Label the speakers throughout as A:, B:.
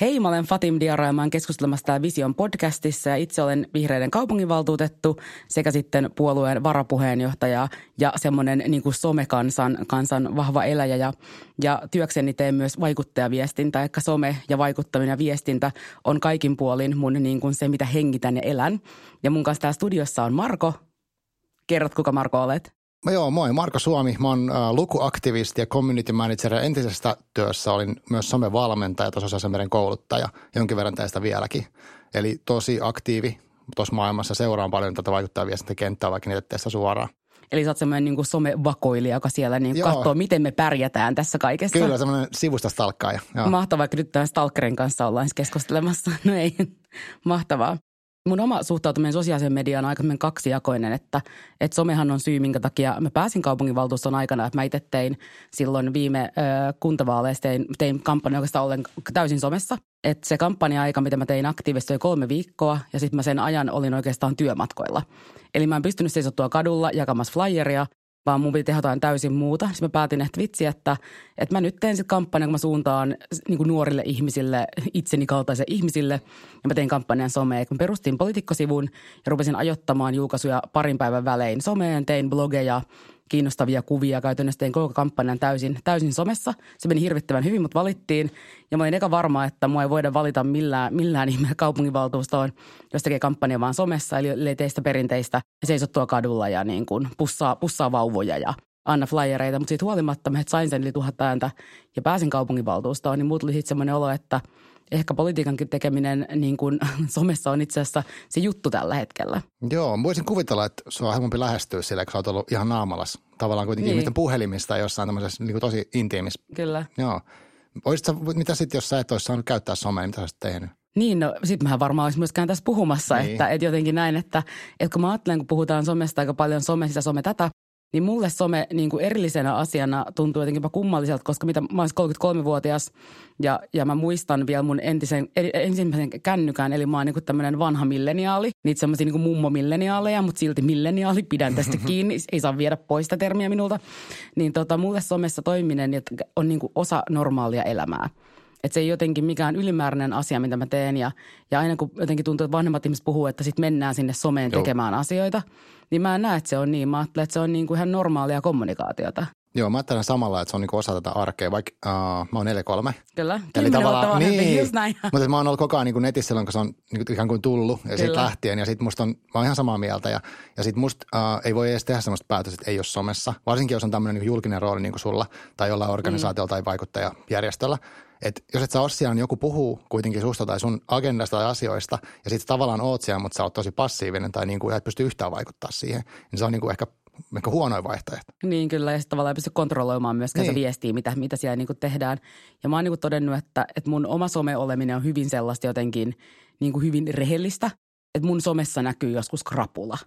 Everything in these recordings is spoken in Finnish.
A: Hei, mä olen Fatim Diara ja mä keskustelemassa täällä Vision podcastissa ja itse olen vihreiden kaupunginvaltuutettu sekä sitten puolueen varapuheenjohtaja ja semmoinen niin kuin somekansan kansan vahva eläjä ja, ja työkseni teen myös vaikuttajaviestintä, eli some ja vaikuttaminen ja viestintä on kaikin puolin mun niin kuin se, mitä hengitän ja elän. Ja mun kanssa täällä studiossa on Marko. Kerrot, kuka Marko olet?
B: No joo, moi. Marko Suomi. Mä oon lukuaktivisti ja community manager. Ja entisestä työssä olin myös somevalmentaja, tasoisasemeren kouluttaja. Jonkin verran tästä vieläkin. Eli tosi aktiivi tuossa maailmassa. Seuraan paljon tätä vaikuttaa viestintäkenttää, vaikka niitä tässä suoraan.
A: Eli sä oot semmoinen niin kuin somevakoilija, joka siellä niin katsoo, miten me pärjätään tässä kaikessa.
B: Kyllä, semmoinen sivusta stalkkaaja.
A: Mahtavaa, että nyt tämän Stalkerin kanssa ollaan keskustelemassa. No ei, mahtavaa mun oma suhtautuminen sosiaaliseen mediaan on aika kaksijakoinen, että, että somehan on syy, minkä takia mä pääsin kaupunginvaltuuston aikana, että mä itse tein silloin viime ö, kuntavaaleissa, tein, tein kampanja oikeastaan ollen täysin somessa. Että se kampanja-aika, mitä mä tein aktiivisesti, oli kolme viikkoa ja sitten mä sen ajan olin oikeastaan työmatkoilla. Eli mä en pystynyt seisottua kadulla jakamassa flyeria, vaan mun piti tehdä jotain täysin muuta. Sitten mä päätin, että vitsi, että, että mä nyt teen sitten kampanjan, kun mä suuntaan niin kuin nuorille ihmisille, itseni kaltaisille ihmisille. Ja mä tein kampanjan someen. Kun perustin poliitikkosivun ja rupesin ajottamaan julkaisuja parin päivän välein someen, tein blogeja – kiinnostavia kuvia. Käytännössä tein koko kampanjan täysin, täysin somessa. Se meni hirvittävän hyvin, mutta valittiin. Ja mä olin eka varma, että mua ei voida valita millään, millään ihmeellä kaupunginvaltuustoon, jos tekee kampanja vaan somessa. Eli ei teistä perinteistä seisottua kadulla ja niin kuin pussaa, pussaa vauvoja ja anna flyereita. Mutta siitä huolimatta mä sain sen yli tuhat ääntä ja pääsin kaupunginvaltuustoon, niin muut tuli sitten semmoinen olo, että – ehkä politiikankin tekeminen niin kuin somessa on itse asiassa se juttu tällä hetkellä.
B: Joo, voisin kuvitella, että sua on helpompi lähestyä sillä, kun sä oot ollut ihan naamalas. Tavallaan kuitenkin niin. ihmisten puhelimista jossain tämmöisessä niin kuin tosi intiimissä.
A: Kyllä.
B: Joo. Olisitko, mitä sitten, jos sä et olisi saanut käyttää somea, niin mitä sä olisit tehnyt?
A: Niin, no sit mähän varmaan olisi myöskään tässä puhumassa, niin. että, että jotenkin näin, että, että kun mä ajattelen, kun puhutaan somesta aika paljon some sitä, some tätä, niin mulle some niin kuin erillisenä asiana tuntuu jotenkin kummalliselta, koska mitä, mä olen 33-vuotias ja, ja mä muistan vielä mun entisen, ensimmäisen kännykään, eli mä oon niin tämmöinen vanha milleniaali, niitä semmoisia niin mummo-milleniaaleja, mutta silti milleniaali, pidän tästä kiinni, ei saa viedä pois sitä termiä minulta. Niin tota, mulle somessa toiminen on niin kuin osa normaalia elämää. Että se ei jotenkin mikään ylimääräinen asia, mitä mä teen. Ja, ja aina kun jotenkin tuntuu, että vanhemmat ihmiset puhuu, että sitten mennään sinne someen Joo. tekemään asioita, niin mä en näe, että se on niin. Mä ajattelen, että se on niin kuin ihan normaalia kommunikaatiota.
B: Joo, mä ajattelen samalla, että se on niinku osa tätä arkea, vaikka uh, mä oon 4-3.
A: Kyllä, Eli tavallaan, niin, just näin.
B: Mutta mä oon ollut koko ajan niinku netissä silloin, kun se on niinku ihan kuin tullut ja siitä lähtien. Ja sit musta on, mä oon ihan samaa mieltä. Ja, ja sit musta uh, ei voi edes tehdä sellaista päätöstä, että ei ole somessa. Varsinkin jos on tämmöinen niinku julkinen rooli niin kuin sulla tai jollain organisaatiolla mm. tai vaikuttajajärjestöllä. Että jos et sä ole siellä, niin joku puhuu kuitenkin susta tai sun agendasta tai asioista, ja sitten tavallaan oot siellä, mutta sä oot tosi passiivinen tai niin kuin et pysty yhtään vaikuttaa siihen, niin se on niin kuin ehkä ehkä huonoin vaihtoehto.
A: Niin kyllä, ja sitten tavallaan ei pysty kontrolloimaan myöskään niin. se viestiä, mitä, mitä siellä niin kuin tehdään. Ja mä oon niin kuin todennut, että, että mun oma some-oleminen on hyvin sellaista jotenkin niin kuin hyvin rehellistä. Että mun somessa näkyy joskus krapula.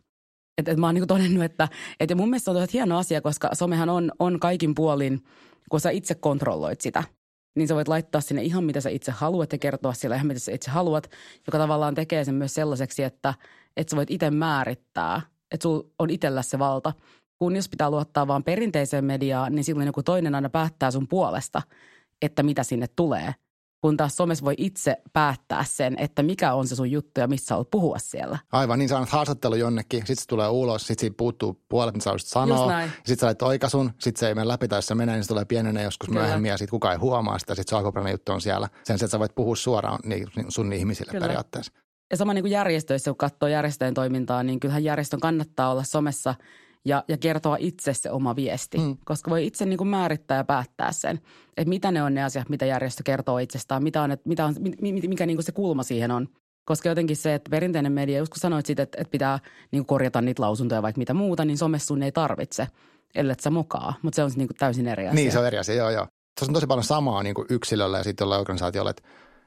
A: Että et mä oon niin kuin todennut, että, että mun mielestä on hieno asia, koska somehan on, on kaikin puolin, kun sä itse kontrolloit sitä – niin sä voit laittaa sinne ihan mitä sä itse haluat ja kertoa siellä ihan mitä sä itse haluat, joka tavallaan tekee sen myös sellaiseksi, että, että sä voit itse määrittää, että sulla on itsellä se valta. Kun jos pitää luottaa vaan perinteiseen mediaan, niin silloin joku toinen aina päättää sun puolesta, että mitä sinne tulee – kun taas somessa voi itse päättää sen, että mikä on se sun juttu ja missä olet puhua siellä.
B: Aivan, niin sä annat haastattelu jonnekin, sitten se tulee ulos, sitten siitä puuttuu puolet, mitä sä sanoa. Sitten sä laitat oikasun, sitten se ei mene läpi tai se menee, niin se tulee pienenee joskus Kyllä. myöhemmin ja sitten kukaan ei huomaa sitä, sitten se alkuperäinen juttu on siellä. Sen sijaan, että sä voit puhua suoraan niin, sun ihmisille Kyllä. periaatteessa.
A: Ja sama niin kuin järjestöissä, kun katsoo järjestöjen toimintaa, niin kyllähän järjestön kannattaa olla somessa – ja, ja kertoa itse se oma viesti, mm. koska voi itse niin kuin määrittää ja päättää sen, että mitä ne on ne asiat, mitä järjestö kertoo itsestään, mitä on, mitä on, mikä niin kuin se kulma siihen on. Koska jotenkin se, että perinteinen media, just kun sanoit siitä, että, että pitää niin kuin korjata niitä lausuntoja vaikka mitä muuta, niin somessa sun ei tarvitse, ellei sä mokaa. Mutta se on niin kuin täysin eri asia.
B: Niin, se on eri asia, joo joo. Tuossa on tosi paljon samaa niin kuin yksilöllä ja sitten jollain organisaatiolla, että,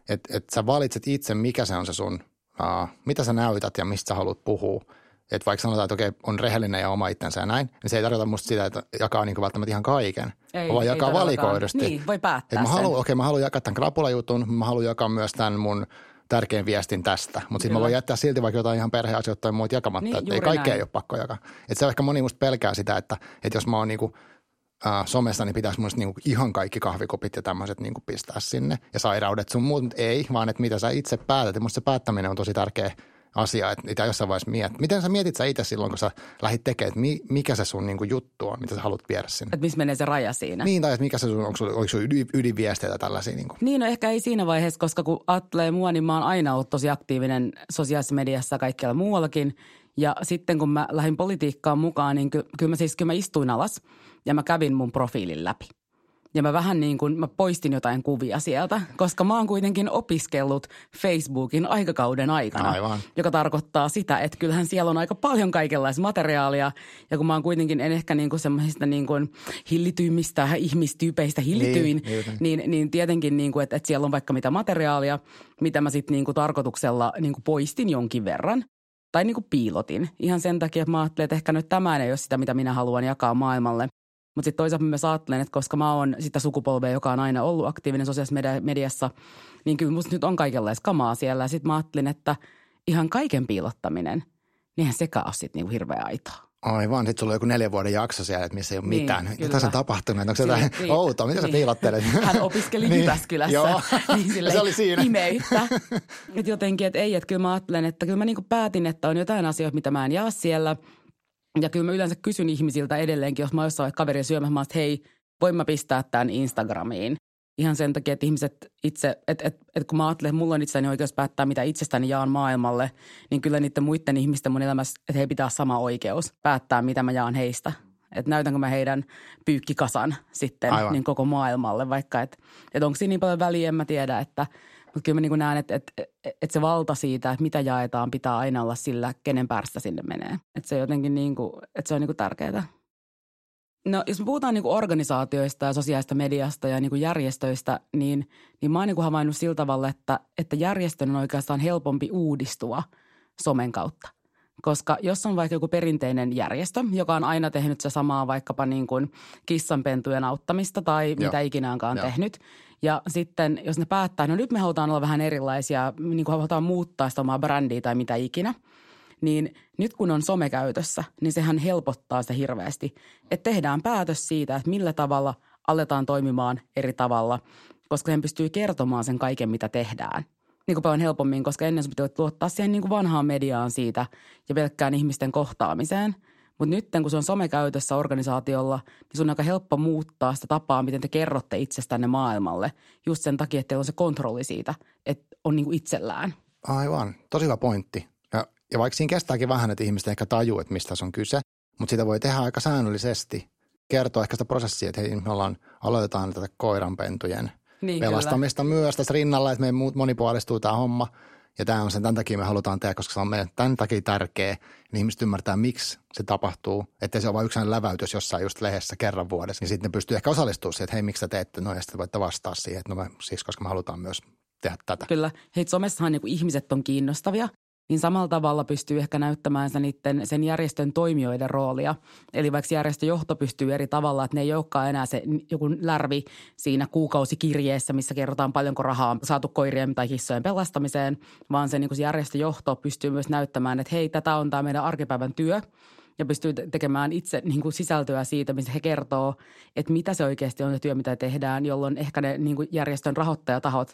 B: että, että sä valitset itse, mikä se on se sun, uh, mitä sä näytät ja mistä sä haluat puhua – että vaikka sanotaan, että okei, on rehellinen ja oma itsensä ja näin, niin se ei tarkoita musta sitä, että jakaa niin välttämättä ihan kaiken. Ei, vaan jakaa valikoidusti.
A: Niin, voi päättää
B: että mä haluan, okei, mä haluan jakaa tämän krapulajutun, mä haluan jakaa myös tämän mun tärkein viestin tästä. Mutta sitten mä voin jättää silti vaikka jotain ihan perheasioita tai muut jakamatta. Niin, että ei kaikkea näin. ei ole pakko jakaa. Et se on ehkä moni musta pelkää sitä, että, että jos mä oon niinku, äh, somessa, niin pitäisi mun niin ihan kaikki kahvikopit ja tämmöiset niin pistää sinne ja sairaudet sun muut, mutta ei, vaan että mitä sä itse päätät. Ja musta se päättäminen on tosi tärkeä asia, että niitä jossain vaiheessa miet. Miten sä mietit sä itse silloin, kun sä lähdit tekemään, että mikä se sun niinku juttu on, mitä sä haluat viedä sinne?
A: Että missä menee se raja siinä?
B: Niin, tai että mikä se sun, onko sulla, sulla ydin, ydinviesteitä tällaisia? Niinku?
A: Niin, no ehkä ei siinä vaiheessa, koska kun ajattelee mua, niin mä oon aina ollut tosi aktiivinen sosiaalisessa mediassa kaikkialla muuallakin. Ja sitten kun mä lähdin politiikkaan mukaan, niin ky- kyllä mä siis kyllä mä istuin alas ja mä kävin mun profiilin läpi – ja mä vähän niin kuin, mä poistin jotain kuvia sieltä, koska mä oon kuitenkin opiskellut Facebookin aikakauden aikana.
B: Aivan.
A: Joka tarkoittaa sitä, että kyllähän siellä on aika paljon kaikenlaista materiaalia. Ja kun mä oon kuitenkin en ehkä niin kuin semmoisista niin kuin hillityimmistä ihmistyypeistä hillityin, niin, niin, niin, tietenkin niin kuin, että, että siellä on vaikka mitä materiaalia, mitä mä sitten niin kuin tarkoituksella niin kuin poistin jonkin verran tai niin kuin piilotin. Ihan sen takia, että mä ajattelin, että ehkä nyt tämä ei ole sitä, mitä minä haluan jakaa maailmalle. Mutta sitten toisaalta myös ajattelen, että koska mä oon sitä sukupolvea, joka on aina ollut aktiivinen sosiaalisessa mediassa, niin kyllä musta nyt on kaikenlaista kamaa siellä. Ja sitten mä ajattelin, että ihan kaiken piilottaminen, niinhän sekä ole sitten niinku hirveä aitoa.
B: Aivan, sitten sulla on joku neljän vuoden jakso siellä, että missä ei ole niin, mitään. Kyllä. Mitä on tapahtunut? Onko se jotain niin, outoa? Mitä niin. sä piilottelet?
A: Hän opiskeli niin, Jyväskylässä. Joo, niin se oli siinä. Imeyttä. Et jotenkin, että ei, että kyllä mä ajattelen, että kyllä mä niinku päätin, että on jotain asioita, mitä mä en jaa siellä – ja kyllä mä yleensä kysyn ihmisiltä edelleenkin, jos mä oon jossain kaveria syömässä, että hei, voin mä pistää tämän Instagramiin. Ihan sen takia, että ihmiset itse, että et, et kun mä ajattelen, että mulla on itseäni oikeus päättää, mitä itsestäni jaan maailmalle, niin kyllä niiden muiden ihmisten mun elämässä, että he pitää sama oikeus päättää, mitä mä jaan heistä. Että näytänkö mä heidän pyykkikasan sitten niin koko maailmalle, vaikka että et onko siinä niin paljon väliä, en mä tiedä, että – mutta kyllä mä niin näen, että, että, että se valta siitä, että mitä jaetaan, pitää aina olla sillä, kenen päästä sinne menee. Että se jotenkin niin kuin, että se on niin kuin tärkeää. No jos me puhutaan niin kuin organisaatioista ja sosiaalista mediasta ja niin kuin järjestöistä, niin, niin mä oon niin kuin havainnut sillä tavalla, että, että järjestön on oikeastaan helpompi uudistua somen kautta. Koska jos on vaikka joku perinteinen järjestö, joka on aina tehnyt se samaa vaikkapa niin kuin kissanpentujen auttamista tai Joo. mitä ikinä onkaan Joo. tehnyt – ja sitten jos ne päättää, no nyt me halutaan olla vähän erilaisia, niin kuin halutaan muuttaa sitä omaa brändiä tai mitä ikinä, niin nyt kun on some käytössä, niin sehän helpottaa sitä hirveästi. Että tehdään päätös siitä, että millä tavalla aletaan toimimaan eri tavalla, koska hän pystyy kertomaan sen kaiken, mitä tehdään. Niin kuin paljon helpommin, koska ennen sun pitää luottaa siihen niin kuin vanhaan mediaan siitä ja pelkkään ihmisten kohtaamiseen – mutta nyt kun se on somekäytössä organisaatiolla, niin sun on aika helppo muuttaa sitä tapaa, miten te kerrotte itsestänne maailmalle. Just sen takia, että teillä on se kontrolli siitä, että on niin kuin itsellään.
B: Aivan, tosi hyvä pointti. Ja, ja vaikka siinä kestääkin vähän, että ihmiset ehkä tajuu, että mistä se on kyse, mutta sitä voi tehdä aika säännöllisesti. Kertoa ehkä sitä prosessia, että hei, me ollaan, aloitetaan tätä koiranpentujen niin, pelastamista kyllä. myös tässä rinnalla, että me monipuolistuu tämä homma – ja tämä on sen, tämän takia me halutaan tehdä, koska se on meidän tämän takia tärkeä. Niin ihmiset ymmärtää, miksi se tapahtuu. Että se on vain yksi läväytys jossain just lehdessä kerran vuodessa. Niin sitten ne pystyy ehkä osallistumaan siihen, että hei, miksi sä teette noin. Ja sitten voitte vastaa siihen, että no me, siis koska me halutaan myös tehdä tätä.
A: Kyllä. Hei, somessahan niin ihmiset on kiinnostavia niin samalla tavalla pystyy ehkä näyttämään sen, niiden, sen järjestön toimijoiden roolia. Eli vaikka järjestöjohto pystyy eri tavalla, että ne ei olekaan enää se joku lärvi siinä kuukausikirjeessä, missä kerrotaan paljonko rahaa on saatu koirien tai kissojen pelastamiseen, vaan se, niin se järjestöjohto pystyy myös näyttämään, että hei, tätä on tämä meidän arkipäivän työ ja pystyy tekemään itse niin kuin sisältöä siitä, missä he kertoo, että mitä se oikeasti on se työ, mitä tehdään, jolloin ehkä ne niin kuin järjestön rahoittajatahot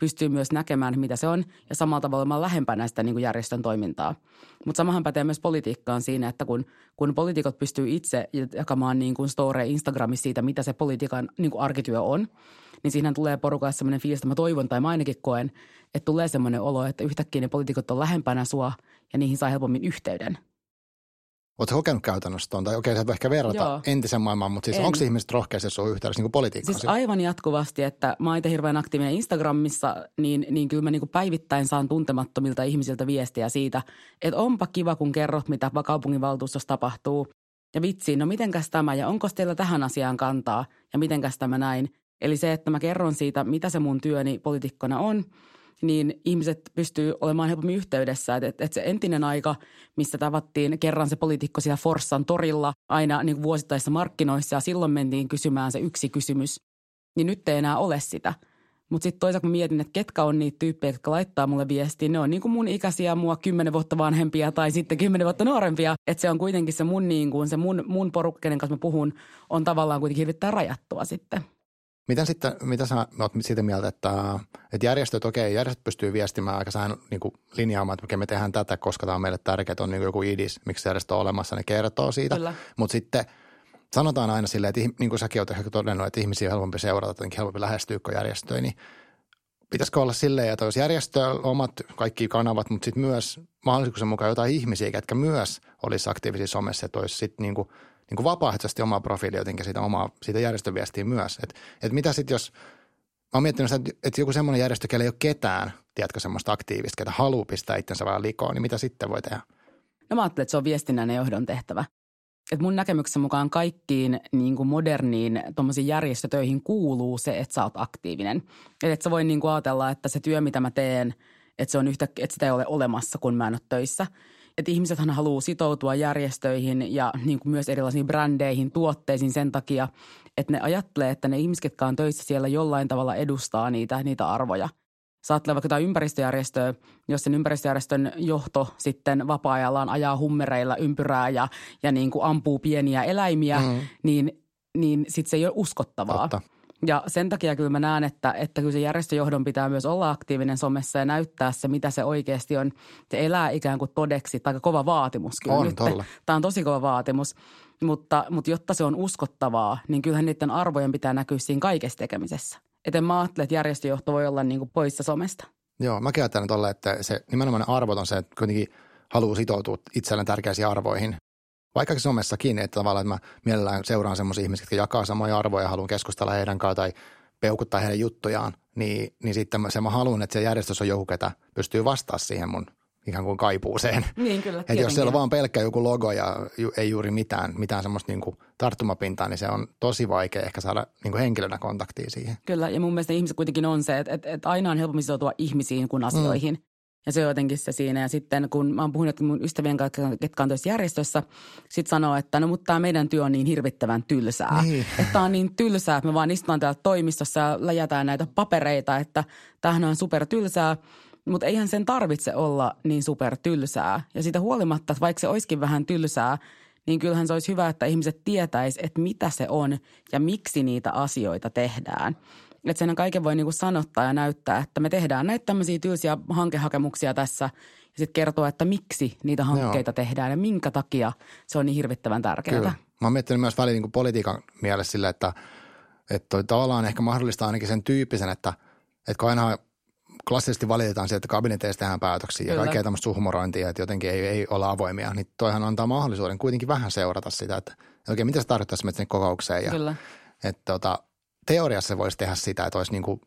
A: pystyy myös näkemään, mitä se on ja samalla tavalla olemaan lähempänä sitä niin kuin järjestön toimintaa. Mutta samahan pätee myös politiikkaan siinä, että kun, kun poliitikot pystyy itse jakamaan niin kuin story Instagramissa siitä, mitä se politiikan niin kuin arkityö on, niin siinä tulee porukalle sellainen fiilis, että mä toivon tai mä ainakin koen, että tulee sellainen olo, että yhtäkkiä ne poliitikot on lähempänä sua ja niihin saa helpommin yhteyden –
B: Oletko kokenut käytännössä tuon? Tai okei, sä et ehkä verrata Joo. entisen maailmaan, mutta siis en. onko ihmiset rohkeasti sun yhteydessä niin politiikkaan?
A: Siis aivan jatkuvasti, että mä oon hirveän aktiivinen Instagramissa, niin, niin kyllä mä niin kuin päivittäin saan tuntemattomilta ihmisiltä viestiä siitä, että onpa kiva, kun kerrot, mitä kaupunginvaltuustossa tapahtuu. Ja vitsiin, no mitenkäs tämä ja onko teillä tähän asiaan kantaa ja mitenkäs tämä näin. Eli se, että mä kerron siitä, mitä se mun työni poliitikkona on – niin ihmiset pystyy olemaan helpommin yhteydessä. Että et se entinen aika, missä tavattiin kerran se poliitikko siellä Forssan torilla aina niin vuosittaisissa markkinoissa ja silloin mentiin kysymään se yksi kysymys, niin nyt ei enää ole sitä. Mutta sitten toisaalta mä mietin, että ketkä on niitä tyyppejä, jotka laittaa mulle viestiä. Ne on niin kuin mun ikäisiä, mua kymmenen vuotta vanhempia tai sitten kymmenen vuotta nuorempia. Että se on kuitenkin se mun, niin kuin, se mun, mun porukkeiden kanssa mä puhun, on tavallaan kuitenkin hirvittää rajattua sitten.
B: Miten sitten, mitä sä oot siitä mieltä, että, että järjestöt, okei, järjestöt pystyy viestimään aika sään niin kuin linjaamaan, että me tehdään tätä, koska tämä on meille tärkeää, on niin joku idis, miksi järjestö on olemassa, ne kertoo siitä. Mutta sitten sanotaan aina silleen, että niin kuin säkin olet ehkä todennut, että ihmisiä on helpompi seurata, jotenkin helpompi lähestyä kuin järjestöjä, niin pitäisikö olla silleen, että jos järjestö omat kaikki kanavat, mutta sitten myös mahdollisuuksien mukaan jotain ihmisiä, jotka myös olisi aktiivisia somessa, että olisi sitten niin kuin – niin kuin vapaaehtoisesti omaa profiili jotenkin siitä, omaa, siitä järjestöviestiä myös. Että et mitä sitten jos, mä oon miettinyt sitä, että joku semmoinen järjestö, kelle ei ole ketään, tiedätkö, semmoista aktiivista, ketä haluaa pistää itsensä vähän likoon, niin mitä sitten voi tehdä?
A: No mä ajattelen, että se on viestinnän ja johdon tehtävä. Et mun näkemyksen mukaan kaikkiin niin kuin moderniin järjestötöihin kuuluu se, että sä oot aktiivinen. Että et sä voi niin kuin ajatella, että se työ, mitä mä teen, että, se on yhtä, että sitä ei ole olemassa, kun mä en ole töissä – että ihmisethän haluaa sitoutua järjestöihin ja niin kuin myös erilaisiin brändeihin, tuotteisiin sen takia, että ne ajattelee, että ne ihmiset, jotka on töissä siellä jollain tavalla edustaa niitä, niitä arvoja. Saattelee vaikka jotain ympäristöjärjestöä, jos sen ympäristöjärjestön johto sitten vapaa-ajallaan ajaa hummereilla ympyrää ja, ja niin kuin ampuu pieniä eläimiä, mm. niin, niin sitten se ei ole uskottavaa. Totta. Ja sen takia kyllä mä näen, että, että kyllä se järjestöjohdon pitää myös olla aktiivinen somessa ja näyttää se, mitä se oikeasti on. Se elää ikään kuin todeksi, tai kova vaatimus kyllä
B: on,
A: nyt.
B: Tolla.
A: Tämä on tosi kova vaatimus, mutta, mutta jotta se on uskottavaa, niin kyllähän niiden arvojen pitää näkyä siinä kaikessa tekemisessä. Eten mä ajattelen, että järjestöjohto voi olla niin kuin poissa somesta.
B: Joo, mä ajattelen tolle, että se nimenomaan arvot on se, että kuitenkin haluaa sitoutua itselleen tärkeisiin arvoihin vaikka somessakin, että tavallaan että mä mielellään seuraan semmoisia ihmisiä, jotka jakaa samoja arvoja ja haluan keskustella heidän kanssaan tai peukuttaa heidän juttujaan, niin, niin sitten se mä haluan, että se järjestys on joku, ketä pystyy vastaamaan siihen mun ikään kuin kaipuuseen.
A: Niin kyllä,
B: että jos siellä on vaan pelkkä joku logo ja ju, ei juuri mitään, mitään semmoista niin kuin tarttumapintaa, niin se on tosi vaikea ehkä saada niin kuin henkilönä kontaktia siihen.
A: Kyllä, ja mun mielestä ihmiset kuitenkin on se, että, että, että aina on helpommin sitoutua ihmisiin kuin asioihin. Mm. Ja se on jotenkin se siinä. Ja sitten kun mä oon puhunut mun ystävien kanssa, ketkä on tuossa järjestössä, sitten sanoo, että no mutta tämä meidän työ on niin hirvittävän tylsää. Niin. Että on niin tylsää, että me vaan istutaan täällä toimistossa ja läjätään näitä papereita, että tämähän on super tylsää. Mutta eihän sen tarvitse olla niin super tylsää. Ja siitä huolimatta, että vaikka se olisikin vähän tylsää, niin kyllähän se olisi hyvä, että ihmiset tietäis, että mitä se on ja miksi niitä asioita tehdään. Että sen kaiken voi niinku sanottaa ja näyttää, että me tehdään näitä tämmöisiä tylsiä hankehakemuksia tässä ja sitten kertoa, että miksi niitä hankkeita Joo. tehdään ja minkä takia se on niin hirvittävän tärkeää. Kyllä.
B: Mä oon miettinyt myös väliin niin politiikan mielessä sille, että, että tavallaan ehkä mahdollistaa ainakin sen tyyppisen, että, että kun aina klassisesti valitetaan siitä, että kabineteissa tehdään päätöksiä Kyllä. ja kaikkea tämmöistä suhmorointia, että jotenkin ei, ei olla avoimia, niin toihan antaa mahdollisuuden kuitenkin vähän seurata sitä, että oikein mitä se tarkoittaa sinne kokoukseen ja Kyllä. että tota, teoriassa voisi tehdä sitä, että olisi niin kuin,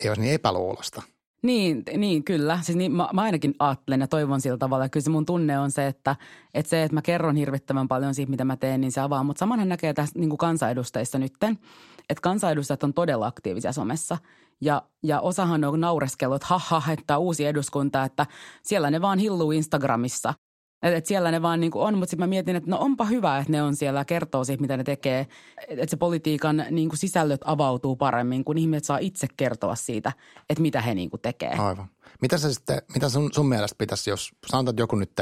B: ei olisi niin epäluulosta.
A: Niin, niin kyllä. Siis niin, mä, mä ainakin ajattelen ja toivon sillä tavalla. Kyllä se mun tunne on se, että, että se, että mä kerron hirvittävän paljon siitä, mitä mä teen, niin se avaa. Mutta samanhan näkee tässä niin kuin kansanedustajissa nytten, että kansanedustajat on todella aktiivisia somessa. Ja, ja osahan on naureskellut, että haha, että uusi eduskunta, että siellä ne vaan hilluu Instagramissa – että et siellä ne vaan niin on, mutta sitten mä mietin, että no onpa hyvä, että ne on siellä ja kertoo siitä, mitä ne tekee. Että se politiikan niin kuin sisällöt avautuu paremmin, kun ihmiset saa itse kertoa siitä, että mitä he niin kuin tekee.
B: Aivan. Mitä, se sitten, mitä sun, sun mielestä pitäisi, jos sanotaan, että joku nyt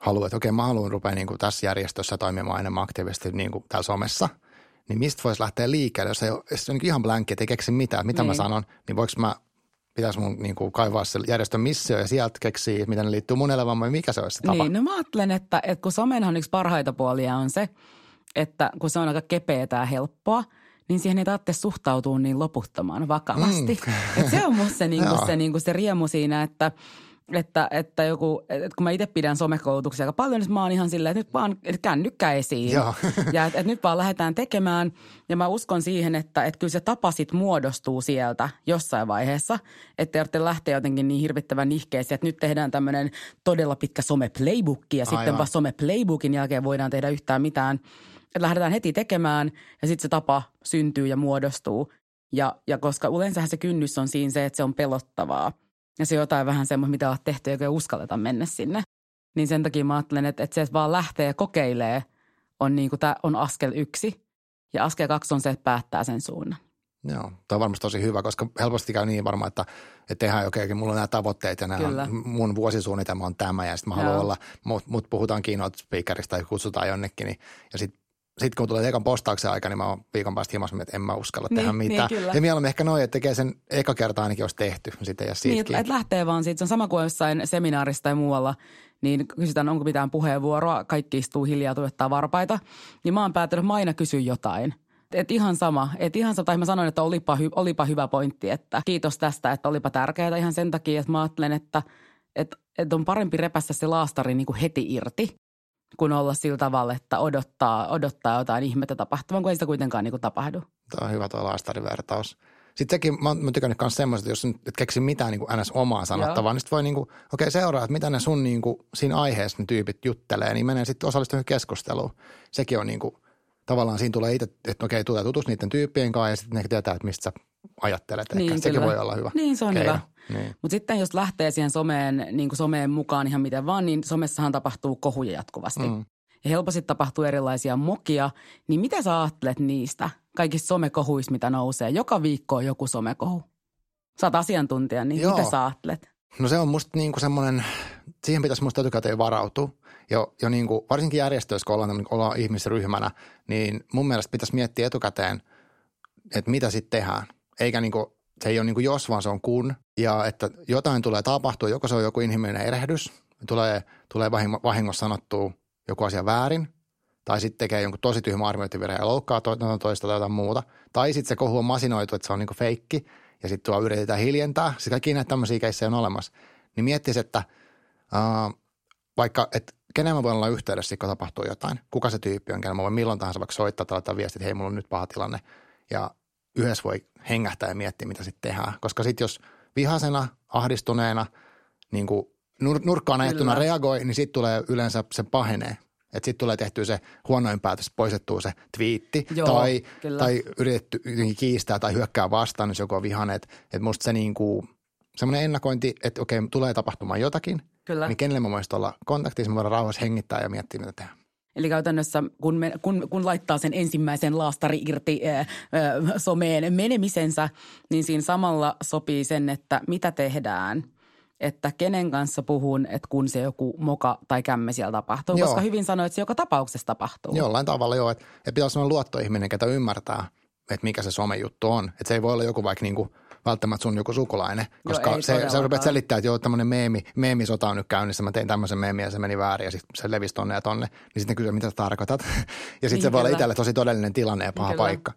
B: haluaa, että okei mä haluan rupea niin kuin tässä järjestössä toimimaan enemmän aktiivisesti niin kuin täällä somessa – niin mistä voisi lähteä liikkeelle, jos ei ole, jos on ihan blankki, että ei keksi mitään, mitä niin. mä sanon, niin voiko mä pitäisi mun niin kuin, kaivaa se järjestön missio ja sieltä keksiä, miten ne liittyy mun elämään mikä se olisi se tapa?
A: Niin, no mä ajattelen, että, että kun somenhan yksi parhaita puolia on se, että kun se on aika kepeätä ja helppoa, niin siihen ei tarvitse suhtautua niin loputtomaan vakavasti. Mm. Et se on musta se, niin kuin, se, niin kuin se riemu siinä, että – että, että joku, että kun mä itse pidän somekoulutuksia aika paljon, niin mä oon ihan silleen, että nyt vaan että kännykkä esiin. Joo. ja että, että nyt vaan lähdetään tekemään. Ja mä uskon siihen, että, että kyllä se tapa sit muodostuu sieltä jossain vaiheessa. Että tarvitse lähteä jotenkin niin hirvittävän nihkeeseen, että nyt tehdään tämmöinen todella pitkä some-playbook ja Aivan. sitten vaan some-playbookin jälkeen voidaan tehdä yhtään mitään. Että lähdetään heti tekemään ja sitten se tapa syntyy ja muodostuu. Ja, ja koska yleensä se kynnys on siinä se, että se on pelottavaa – ja se on jotain vähän semmoista, mitä on tehty, eikä uskalleta mennä sinne. Niin sen takia mä ajattelen, että, että se, että vaan lähtee ja kokeilee, on, niin kuin, tämä on askel yksi. Ja askel kaksi on se, että päättää sen suunnan.
B: Joo, toi on varmasti tosi hyvä, koska helposti käy niin varmaan, että, että tehdään okei, okay, mulla on nämä tavoitteet ja nämä mun vuosisuunnitelma on tämä ja sitten mä haluan olla, mut, mut puhutaan keynote speakerista tai kutsutaan jonnekin, niin, ja sitten sitten kun tulee ekan postauksen aika, niin mä oon viikon päästä himassa, että en mä uskalla niin, tehdä mitään. Niin, kyllä. ja mieluummin ehkä noin, että tekee sen eka kertaa ainakin olisi tehty, sitten ja
A: Niin, että et lähtee vaan siitä. Se on sama kuin jossain seminaarissa tai muualla, niin kysytään, onko mitään puheenvuoroa. Kaikki istuu hiljaa, tuottaa varpaita. Niin mä oon päättänyt, että mä aina kysyn jotain. Et ihan sama, et ihan sama, tai mä sanoin, että olipa, hy, olipa hyvä pointti, että kiitos tästä, että olipa tärkeää ihan sen takia, että mä ajattelen, että, että, että on parempi repässä se laastari niin kuin heti irti, kuin olla sillä tavalla, että odottaa, odottaa jotain ihmettä tapahtuvan, kun ei sitä kuitenkaan niin kuin tapahdu.
B: Tämä on hyvä tuo laastarivertaus. Sitten sekin, mä oon tykännyt myös semmoista, jos et keksi mitään niin kuin ns. omaa sanottavaa, Joo. niin sitten voi niin kuin, okei okay, seuraa, että mitä ne sun niin kuin, siinä aiheessa ne tyypit juttelee, niin menee sitten osallistumaan keskusteluun. Sekin on niin kuin, tavallaan siinä tulee itse, että okei, tulee tutus niiden tyyppien kanssa ja sitten ne tietää, että mistä sä ajattelet. Niin, Sekin voi olla hyvä.
A: Niin, se on keino. hyvä. Niin. Mutta sitten jos lähtee siihen someen, niin kuin someen mukaan ihan miten vaan, niin somessahan tapahtuu kohuja jatkuvasti. Mm. Ja helposti tapahtuu erilaisia mokia. Niin mitä sä ajattelet niistä kaikista somekohuista, mitä nousee? Joka viikko on joku somekohu. Sä oot asiantuntija, niin Joo. mitä sä ajattelet?
B: No se on musta niin kuin semmoinen, siihen pitäisi musta etukäteen varautua. Jo, jo niin kuin, varsinkin järjestöissä, kun ollaan, ollaan ihmisryhmänä, niin mun mielestä pitäisi miettiä etukäteen, että mitä sitten tehdään. Eikä niin kuin, se ei ole niin kuin jos, vaan se on kun. Ja että jotain tulee tapahtua, joko se on joku inhimillinen erehdys, tulee, tulee vahingossa sanottua joku asia väärin, tai sitten tekee jonkun tosi tyhmä arviointivirhe ja loukkaa to- toista tai jotain muuta. Tai sitten se kohu on masinoitu, että se on niin feikki, ja sitten tuo yritetään hiljentää. Sitten kaikki näitä tämmöisiä keissejä on olemassa. Niin miettisi, että uh, vaikka, että kenen mä voin olla yhteydessä, kun tapahtuu jotain. Kuka se tyyppi on, kenen mä voin milloin tahansa vaikka soittaa tai laittaa viestit, että hei, mulla on nyt paha tilanne. Ja yhdessä voi hengähtää ja miettiä, mitä sitten tehdään. Koska sitten jos vihasena, ahdistuneena, niin kuin nur- nurkkaan ajettuna reagoi, niin sitten tulee yleensä se pahenee. Että sitten tulee tehtyä se huonoin päätös, poistettua se twiitti Joo, tai, tai yritetty kiistää tai hyökkää vastaan, jos joku on vihainen. Että et musta se niinku, semmoinen ennakointi, että okei, tulee tapahtumaan jotakin, Kyllä. niin kenelle mä voisin olla kontaktissa, mä voidaan rauhassa hengittää ja miettiä, mitä tehdään.
A: Eli käytännössä kun, me, kun, kun laittaa sen ensimmäisen laastari irti ää, ää, someen menemisensä, niin siinä samalla sopii sen, että mitä tehdään – että kenen kanssa puhun, että kun se joku moka tai kämme siellä tapahtuu. Joo. Koska hyvin sanoit, että se joka tapauksessa tapahtuu.
B: Jollain tavalla joo, että, että pitäisi olla luottoihminen, ketä ymmärtää, että mikä se somejuttu on. Että se ei voi olla joku vaikka niin kuin välttämättä sun joku sukulainen, koska joo, se, sä rupeat selittää, että joo, tämmöinen meemi, meemisota on nyt käynnissä, mä tein tämmöisen meemiä ja se meni väärin ja sitten se levisi tonne ja tonne. Niin sitten kysyy, mitä sä tarkoitat. ja sitten niin, se voi olla itselle tosi todellinen tilanne ja paha kyllä. paikka.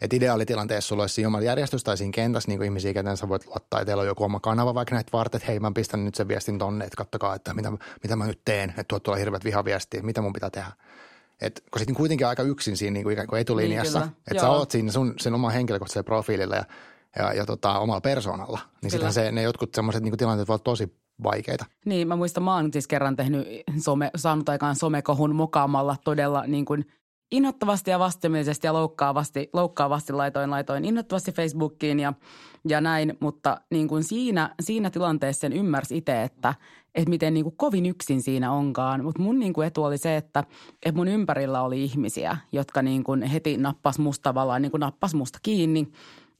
B: Että ideaalitilanteessa sulla olisi oma järjestys tai siinä kentässä niin kuin ihmisiä, kenen sä voit luottaa, että teillä on joku oma kanava vaikka näitä varten, että hei mä pistän nyt sen viestin tonne, että kattokaa, että mitä, mitä mä nyt teen, että tuot tuolla hirveät vihaviestiä, mitä mun pitää tehdä. Et, kun sitten kuitenkin aika yksin siinä niin kuin ikään kuin etulinjassa, niin, että sä oot siinä sun, sen oman henkilökohtaisella profiililla ja, ja, ja tota, omalla persoonalla, niin sitten se, ne jotkut semmoiset niin tilanteet voivat tosi vaikeita.
A: Niin, mä muistan, mä oon siis kerran tehnyt some, saanut aikaan somekohun mokaamalla todella niin kuin innoittavasti ja vastenmielisesti ja loukkaavasti, loukkaavasti laitoin, laitoin innoittavasti Facebookiin ja, ja näin, mutta niin kuin siinä, siinä tilanteessa sen ymmärsi itse, että, että miten niin kuin kovin yksin siinä onkaan. Mutta mun niin kuin etu oli se, että, että mun ympärillä oli ihmisiä, jotka niin kuin heti nappas musta tavallaan, niin kuin nappas musta kiinni,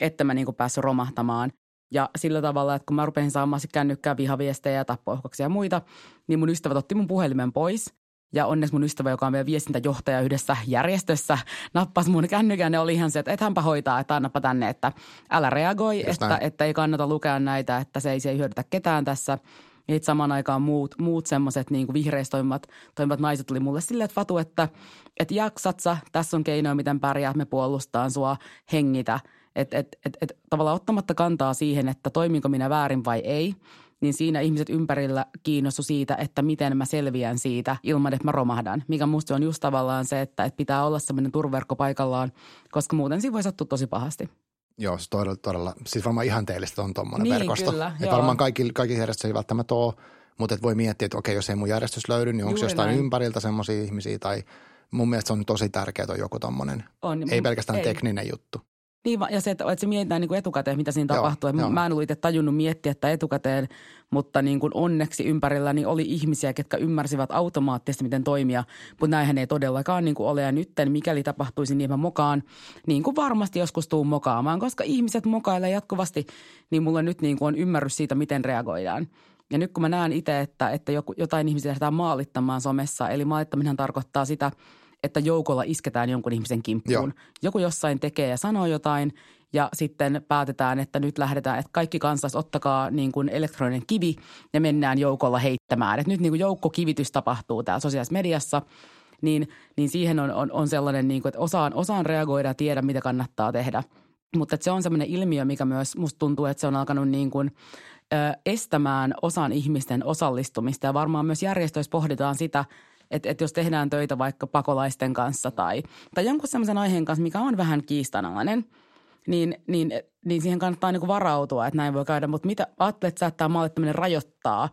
A: että mä niin kuin päässyt romahtamaan. Ja sillä tavalla, että kun mä rupesin saamaan kännykkää vihaviestejä ja tappoihkoksia ja muita, niin mun ystävät otti mun puhelimen pois – ja onneksi mun ystävä, joka on meidän viestintäjohtaja yhdessä järjestössä, nappasi mun kännykän ja oli ihan se, että et hänpä hoitaa, että annapa tänne, että älä reagoi, että, että ei kannata lukea näitä, että se ei, se ei hyödytä ketään tässä. Ja sitten samaan aikaan muut, muut semmoiset niin vihreissä toimivat, toimivat naiset tuli mulle silleen, että Fatu, että, että jaksat sä, tässä on keinoja, miten pärjäät, me puolustaan sua, hengitä. Että et, et, et, tavallaan ottamatta kantaa siihen, että toiminko minä väärin vai ei – niin siinä ihmiset ympärillä kiinnostu siitä, että miten mä selviän siitä ilman, että mä romahdan. Mikä musta on just tavallaan se, että, että pitää olla semmoinen turverkko paikallaan, koska muuten siinä voi sattua tosi pahasti.
B: Joo, se todella, todella siis varmaan ihanteellista on tuommoinen
A: niin,
B: verkosto.
A: Kyllä,
B: että varmaan kaikki, kaikki järjestöt ei välttämättä ole, mutta et voi miettiä, että okei, jos ei mun järjestys löydy, niin onko jostain näin. ympäriltä semmoisia ihmisiä tai mun mielestä se on tosi tärkeää on joku tuommoinen, ei pelkästään ei. tekninen juttu.
A: Niin, ja se, että, että se mietitään niin kuin etukäteen, mitä siinä joo, tapahtuu. Joo. Mä en ollut itse tajunnut miettiä että etukäteen, mutta niin kuin onneksi ympärilläni oli ihmisiä, ketkä ymmärsivät automaattisesti, miten toimia. Mutta näinhän ei todellakaan niin kuin ole. Ja nytten, mikäli tapahtuisi, niin mä mokaan, niin kuin varmasti joskus tuun mokaamaan. Koska ihmiset mokailee jatkuvasti, niin mulla nyt niin kuin on ymmärrys siitä, miten reagoidaan. Ja nyt kun mä näen itse, että, että joku, jotain ihmisiä lähdetään maalittamaan somessa, eli maalittaminen tarkoittaa sitä – että joukolla isketään jonkun ihmisen kimppuun. Joo. Joku jossain tekee ja sanoo jotain ja sitten päätetään, että nyt lähdetään, että kaikki kansas ottakaa niin kuin elektroninen kivi ja mennään joukolla heittämään. Että nyt niin kuin joukkokivitys tapahtuu täällä sosiaalisessa mediassa, niin, niin siihen on, on, on sellainen, niin kuin, että osaan, osaan reagoida ja tiedä, mitä kannattaa tehdä. Mutta se on sellainen ilmiö, mikä myös musta tuntuu, että se on alkanut niin kuin, ö, estämään osan ihmisten osallistumista. Ja varmaan myös järjestöissä pohditaan sitä – että et jos tehdään töitä vaikka pakolaisten kanssa tai, tai jonkun sellaisen aiheen kanssa, mikä on vähän kiistanalainen, niin, niin, niin siihen kannattaa niin varautua, että näin voi käydä. Mutta mitä ajattelet että tämä maalittaminen rajoittaa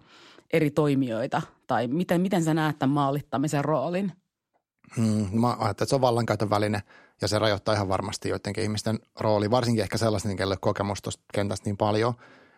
A: eri toimijoita? Tai miten, miten sä näet tämän maalittamisen roolin?
B: Hmm, mä ajattelen, että se on vallankäytön väline ja se rajoittaa ihan varmasti joidenkin ihmisten rooli, varsinkin ehkä sellaisen, kenelle kokemusta kentästä niin paljon,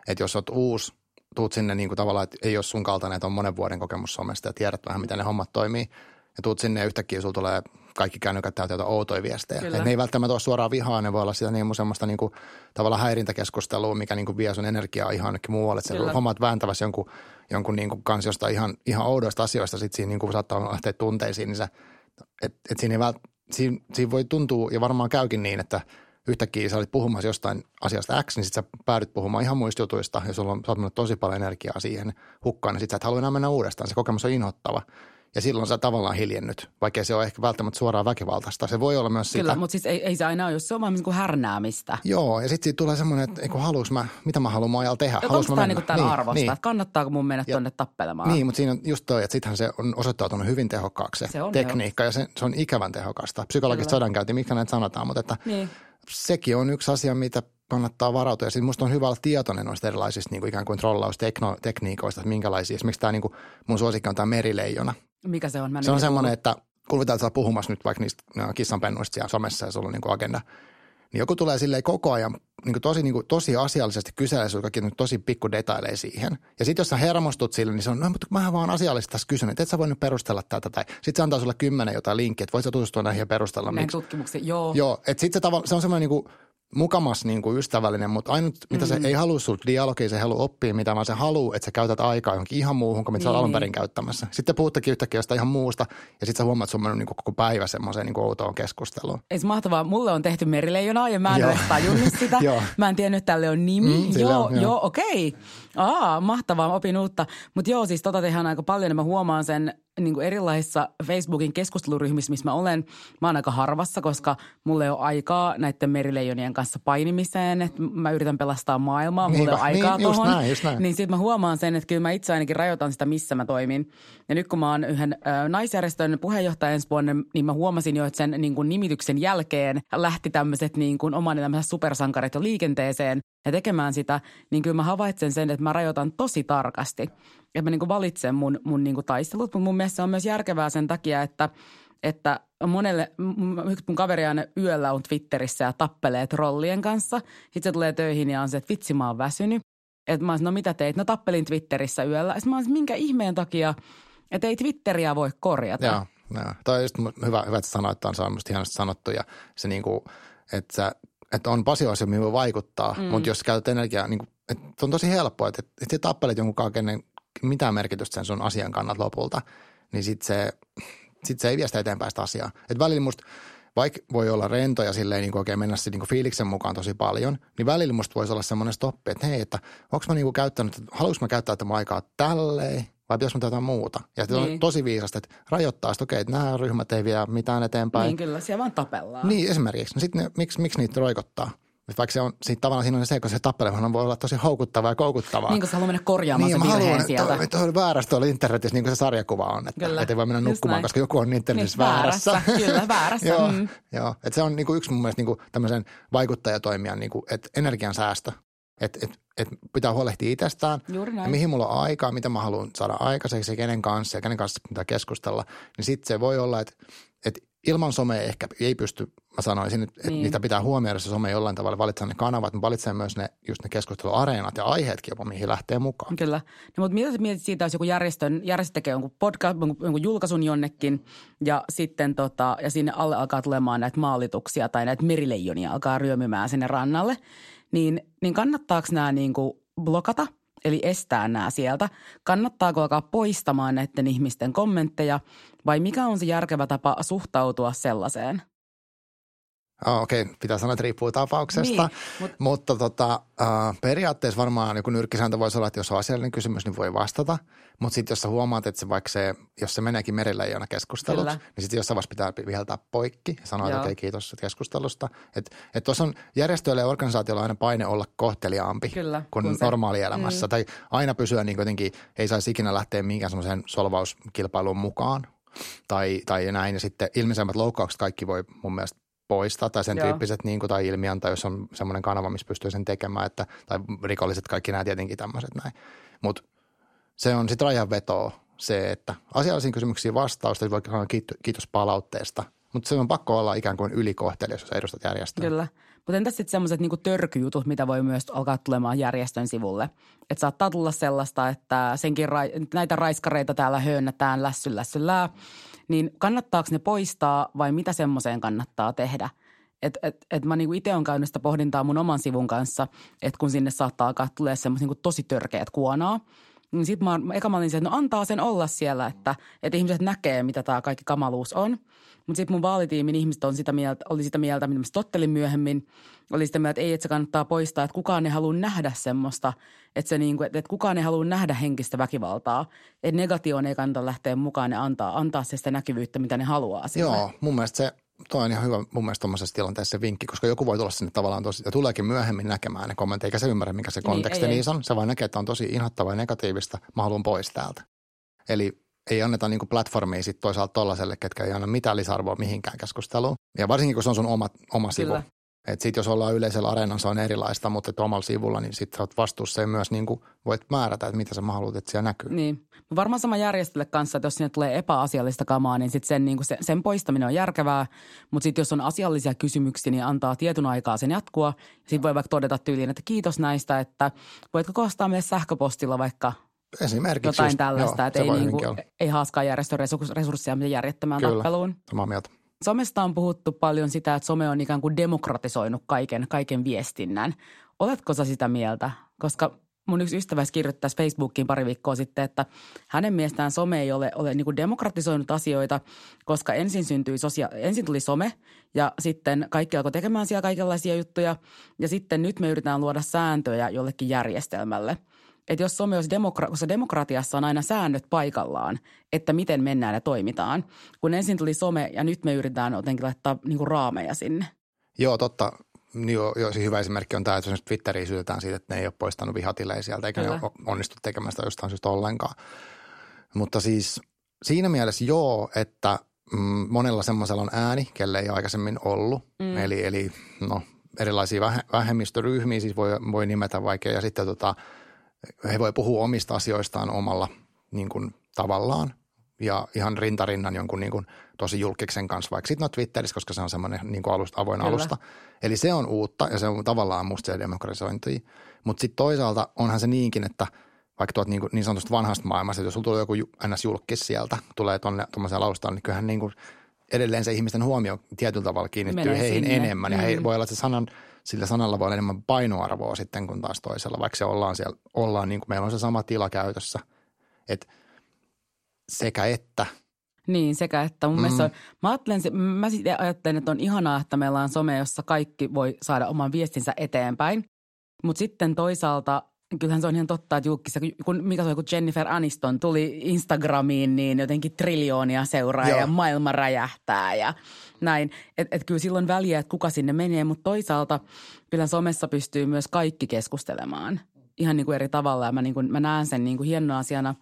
B: että jos olet uusi – tuut sinne niin kuin tavallaan, että ei ole sun kaltainen, että on monen vuoden kokemus somesta ja tiedät vähän, miten ne hommat toimii. Ja tuut sinne ja yhtäkkiä sulla tulee kaikki kännykät täytyy jotain outoja viestejä. Et ne ei välttämättä ole suoraan vihaa, ne voi olla sitä niin semmoista niin kuin, tavallaan häirintäkeskustelua, mikä niin kuin vie sun energiaa ihan jonnekin muualle. Että se hommat vääntävässä jonkun, jonkun niin kuin kanssa jostain ihan, ihan oudoista asioista, sitten siinä niin kuin saattaa lähteä tunteisiin, niin se, et, et siinä, ei vält, siinä, siinä voi tuntua, ja varmaan käykin niin, että – yhtäkkiä sä olit puhumassa jostain asiasta X, niin sitten sä päädyt puhumaan ihan muista jutuista ja sulla on, oot tosi paljon energiaa siihen hukkaan, niin sitten sä et halua enää mennä uudestaan. Se kokemus on inhottava. Ja silloin sä tavallaan hiljennyt, vaikka se on ehkä välttämättä suoraan väkivaltaista. Se voi olla myös sitä.
A: Kyllä, mutta siis ei, ei se aina ole, jos se on vaan niin kuin härnäämistä.
B: Joo, ja sitten siitä tulee semmoinen, että eikö haluuks mä, mitä mä haluan ajalla tehdä.
A: Onko tämä niin kuin niin, arvosta, niin. että kannattaako mun mennä tuonne tappelemaan?
B: Niin, mutta siinä on just toi, että sittenhän se on osoittautunut hyvin tehokkaaksi se, se on tekniikka tehokas. ja se, se on ikävän tehokasta. Psykologista sodankäynti, mikä näitä sanotaan, mutta että niin sekin on yksi asia, mitä kannattaa varautua. Ja sitten musta on hyvä olla tietoinen noista erilaisista niin kuin ikään kuin trollaustekniikoista, että minkälaisia. Esimerkiksi tämä niin kuin, mun suosikki on tämä merileijona.
A: Mikä se on? Mä
B: se on semmoinen, että kuvitellaan, että puhumassa nyt vaikka niistä kissanpennuista siellä somessa ja sulla on niin kuin agenda – niin joku tulee silleen koko ajan niin tosi, niin kuin, tosi asiallisesti kyselee sinulta kaikki tosi pikku detaileja siihen. Ja sitten jos sä hermostut sille, niin se on, no mutta mä vaan asiallisesti tässä kysyn, että et sä voi nyt perustella tätä. Tai sitten se antaa sulle kymmenen jotain linkkiä, että voit sä tutustua näihin ja perustella.
A: Näihin tutkimuksiin, joo.
B: Joo, että sitten se, se on semmoinen niin kuin, mukamas niin kuin ystävällinen, mutta ainut, mitä mm-hmm. se ei halua sulta dialogia, se ei halua oppia mitä, vaan se haluaa, että sä käytät aikaa johonkin ihan muuhun kuin mitä niin. sä alun perin käyttämässä. Sitten puhuttekin yhtäkkiä jostain ihan muusta ja sitten sä huomaat, että sun on niin koko päivä semmoiseen niin outoon keskusteluun.
A: Ei se mahtavaa. Mulle on tehty merileijona ja mä en ole tajunnut sitä. mä en tiennyt, että tälle on nimi. Mm, joo, joo, joo okei. Okay. Aa, mahtavaa, opin uutta. Mutta joo, siis tota tehdään aika paljon ja mä huomaan sen niin erilaisissa Facebookin keskusteluryhmissä, missä mä olen. Mä oon aika harvassa, koska mulla ei ole aikaa näiden merileijonien kanssa painimiseen. Että mä yritän pelastaa maailmaa, mulla ei ole aikaa niin, tuohon. Niin sitten mä huomaan sen, että kyllä mä itse ainakin rajoitan sitä, missä mä toimin. Ja nyt kun mä oon yhden ö, naisjärjestön puheenjohtaja ensi vuonna, niin mä huomasin jo, että sen niin kuin nimityksen jälkeen lähti tämmöiset niin kuin oman elämänsä supersankarit jo liikenteeseen ja tekemään sitä, niin kyllä mä havaitsen sen, että mä rajoitan tosi tarkasti. Että mä niin kuin valitsen mun, mun niin kuin taistelut, mutta mun mielestä se on myös järkevää sen takia, että että monelle, yksi mun kaveri aina yöllä on Twitterissä ja tappelee trollien kanssa. Sitten se tulee töihin ja on se, että vitsi mä oon väsynyt. Että mä olisin, no mitä teit? No tappelin Twitterissä yöllä. Sitten mä olisin, minkä ihmeen takia, että ei Twitteriä voi korjata.
B: Joo, joo. Toi on just hyvä, hyvä että sanoit, että on saanut hienosti sanottu ja se niin kuin, että sä että on asioita, mihin voi vaikuttaa, mm. mutta jos käytät energiaa, niin kuin, että on tosi helppoa, että, että sä tappelet jonkun kanssa, kenen mitään merkitystä sen sun asian kannat lopulta, niin sitten se, sit se ei vie sitä eteenpäin sitä asiaa. Että välillä musta, vaikka voi olla rentoja silleen niin oikein mennä niin kuin fiiliksen mukaan tosi paljon, niin välillä musta voisi olla semmoinen stoppi, että hei, että onko mä niin kuin käyttänyt, haluanko mä käyttää tätä aikaa tälleen vai pitäisikö jotain muuta. Ja niin. on tosi viisasta, että rajoittaa että okei, että nämä ryhmät ei vie mitään eteenpäin.
A: Niin kyllä, siellä vaan tapellaan.
B: Niin esimerkiksi. No sitten miksi, miksi niitä roikottaa? Vaikka se on, siitä tavallaan siinä on se, kun se tappelemaan voi olla tosi houkuttavaa ja koukuttavaa.
A: Niin, kun sä haluaa mennä korjaamaan niin, sen
B: virheen
A: sieltä.
B: Niin, tuo väärästä tuolla internetissä, niin kuin se sarjakuva on. Että, Kyllä. ei voi mennä nukkumaan, koska joku on internetissä niin, väärässä.
A: väärässä. Kyllä, väärässä.
B: joo, mm. joo. Että se on niin kuin yksi mun mielestä niin kuin tämmöisen vaikuttajatoimijan, niin kuin, että energian säästö. Että et, et pitää huolehtia itsestään.
A: Juuri näin.
B: Ja mihin mulla on aikaa, mitä mä haluan saada aikaiseksi ja kenen kanssa ja kenen kanssa pitää keskustella. Niin sitten se voi olla, että että ilman somea ehkä ei pysty, mä sanoisin, että niin. niitä pitää huomioida se some jollain tavalla, valitsee ne kanavat, mutta valitsee myös ne, just ne keskusteluareenat ja aiheetkin jopa, mihin lähtee mukaan.
A: Kyllä. No, mutta mitä sä mietit siitä, jos joku järjestön, järjestö tekee jonkun podcast, jonkun, jonkun julkaisun jonnekin ja sitten tota, ja sinne alle alkaa tulemaan näitä maalituksia tai näitä merileijonia alkaa ryömymään sinne rannalle, niin, niin kannattaako nämä niin kuin blokata – eli estää nämä sieltä. Kannattaako alkaa poistamaan näiden ihmisten kommentteja vai mikä on se järkevä tapa suhtautua sellaiseen?
B: Okei, okay. pitää sanoa, että riippuu tapauksesta, niin, mutta, mutta tota, uh, periaatteessa varmaan joku nyrkkisääntö voisi olla, että jos on asiallinen kysymys, niin voi vastata. Mutta sitten jos sä huomaat, että se vaikka se, jos se meneekin merileijona keskustelut, Kyllä. niin sitten jossain vaiheessa pitää viheltää poikki ja sanoa, että okei, okay, kiitos keskustelusta. Että et tuossa on järjestöille ja organisaatioilla aina paine olla kohteliaampi Kyllä, kuin kun normaalielämässä. Mm. Tai aina pysyä niin jotenkin, ei saisi ikinä lähteä minkään semmoiseen solvauskilpailuun mukaan tai, tai näin. Ja sitten ilmeisemmät loukkaukset kaikki voi mun mielestä poistaa tai sen Joo. tyyppiset niin kuin, tai ilmiantaa, jos on semmoinen kanava, missä pystyy sen tekemään, että, tai rikolliset kaikki nämä tietenkin tämmöiset näin. Mutta se on sitten rajanvetoa se, että asiallisiin kysymyksiin vastausta, voi sanoa kiitos palautteesta, mutta se on pakko olla ikään kuin ylikohtelias, jos edustat järjestöä.
A: Kyllä. Mutta entäs sitten semmoiset niinku törkyjutut, mitä voi myös alkaa tulemaan järjestön sivulle? Että saattaa tulla sellaista, että senkin ra- näitä raiskareita täällä höönnätään lässy lässyllää – niin kannattaako ne poistaa vai mitä semmoiseen kannattaa tehdä? Et, et, et mä niinku itse olen käynyt sitä pohdintaa mun oman sivun kanssa, että kun sinne saattaa alkaa tulee semmoista niinku tosi törkeät kuonaa, niin sitten mä, eka mä olin se, että no antaa sen olla siellä, että, että ihmiset näkee, mitä tämä kaikki kamaluus on. Mutta sitten mun vaalitiimin ihmiset on sitä mieltä, oli sitä mieltä, mitä mä tottelin myöhemmin, oli sitä mieltä, että ei, että se kannattaa poistaa, että kukaan ei halua nähdä semmoista, että, se niinku, että, että kukaan ei halua nähdä henkistä väkivaltaa. Että negatioon ei kannata lähteä mukaan ja antaa, antaa se sitä näkyvyyttä, mitä ne haluaa
B: sille. Joo, mun mielestä se Tuo on ihan hyvä mun mielestä tuommoisessa tilanteessa vinkki, koska joku voi tulla sinne tavallaan tosi, ja tuleekin myöhemmin näkemään ne kommentit, eikä se ymmärrä, mikä se niin, konteksti niin, on. Se vain näkee, että on tosi inhottavaa ja negatiivista, mä haluan pois täältä. Eli ei anneta niin platformia sitten toisaalta tollaiselle, ketkä ei anna mitään lisäarvoa mihinkään keskusteluun. Ja varsinkin, kun se on sun oma, oma sivu. Että sitten jos ollaan yleisellä areenalla, se on erilaista, mutta omalla sivulla, niin sitten olet vastuussa ja myös niin kuin voit määrätä, että mitä sä haluat, että siellä näkyy.
A: Niin. Varmaan sama järjestölle kanssa, että jos sinne tulee epäasiallista kamaa, niin sitten sen, niin kuin sen, poistaminen on järkevää. Mutta sitten jos on asiallisia kysymyksiä, niin antaa tietyn aikaa sen jatkua. Sitten voi vaikka todeta tyyliin, että kiitos näistä, että voitko koostaa meille sähköpostilla vaikka
B: Esimerkiksi
A: jotain just, tällaista, joo, että ei, niin kuin, ei haaskaa järjestön resursseja järjettömään Kyllä, tappeluun.
B: samaa mieltä.
A: Somesta on puhuttu paljon sitä, että some on ikään kuin demokratisoinut kaiken, kaiken viestinnän. Oletko sä sitä mieltä? Koska mun yksi ystävä kirjoittaisi Facebookiin pari viikkoa sitten, että hänen mielestään some ei ole, ole niin kuin demokratisoinut asioita, koska ensin syntyi sosia- ensin tuli some ja sitten kaikki alkoi tekemään siellä kaikenlaisia juttuja ja sitten nyt me yritetään luoda sääntöjä jollekin järjestelmälle – että jos some olisi demokra- koska demokratiassa on aina säännöt paikallaan, että miten mennään ja toimitaan. Kun ensin tuli some ja nyt me yritetään jotenkin laittaa niin kuin raameja sinne.
B: Joo, totta. Joo, joo, se hyvä esimerkki on tämä, että Twitteriin syytetään siitä, että ne ei ole poistanut vihatilejä sieltä, eikä Kyllä. ne ole onnistu tekemään sitä jostain syystä ollenkaan. Mutta siis siinä mielessä joo, että mm, monella semmoisella on ääni, kelle ei aikaisemmin ollut. Mm. Eli, eli no, erilaisia vähemmistöryhmiä siis voi, voi nimetä vaikea ja sitten tota – he voi puhua omista asioistaan omalla niin kuin, tavallaan ja ihan rintarinnan jonkun niin kuin, tosi julkiksen kanssa, vaikka sitten no Twitterissä, koska se on semmoinen niin kuin alusta, avoin Kyllä. alusta. Eli se on uutta ja se on tavallaan musta se demokratisointi. Mutta sitten toisaalta onhan se niinkin, että vaikka tuot niin, kuin, niin sanotusta vanhasta maailmasta, että jos sulla tulee joku ns-julkis sieltä, tulee tuonne tuommoiseen alustaan, niin kyllähän niin kuin edelleen se ihmisten huomio tietyllä tavalla kiinnittyy Menee heihin sinne. enemmän. Ja mm. he voi olla, että se sanan – sillä sanalla voi olla enemmän painoarvoa sitten kuin taas toisella, vaikka se ollaan siellä, ollaan niin kuin meillä on se sama tila käytössä. Et sekä että.
A: Niin, sekä että. Mun mm. mielestä, mä, ajattelen, mä ajattelen, että on ihanaa, että meillä on some, jossa kaikki voi saada oman viestinsä eteenpäin. Mutta sitten toisaalta kyllähän se on ihan totta, että julkissa, kun, mikä se oli, kun Jennifer Aniston tuli Instagramiin, niin jotenkin triljoonia seuraa Joo. ja maailma räjähtää ja näin. Että et kyllä silloin väliä, että kuka sinne menee, mutta toisaalta kyllä somessa pystyy myös kaikki keskustelemaan ihan niin kuin eri tavalla ja mä, niin kuin, mä näen sen niin kuin hienona asiana,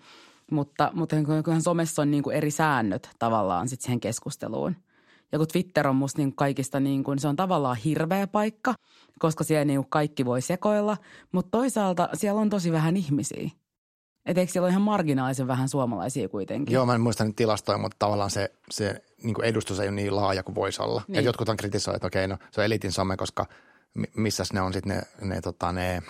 A: mutta, mutta kyllähän somessa on niin kuin eri säännöt tavallaan sitten siihen keskusteluun – ja kun Twitter on musta niin kaikista niin kuin, se on tavallaan hirveä paikka, koska siellä niin kaikki voi sekoilla, mutta toisaalta siellä on tosi vähän ihmisiä. Et eikö siellä ole ihan marginaalisen vähän suomalaisia kuitenkin?
B: Joo, mä en muista nyt tilastoja, mutta tavallaan se, se niin kuin edustus ei ole niin laaja kuin voisi olla. Niin. Et jotkut on kritisoineet, että okei, no se on elitin some, koska missä ne on sitten ne, ne, tota, ne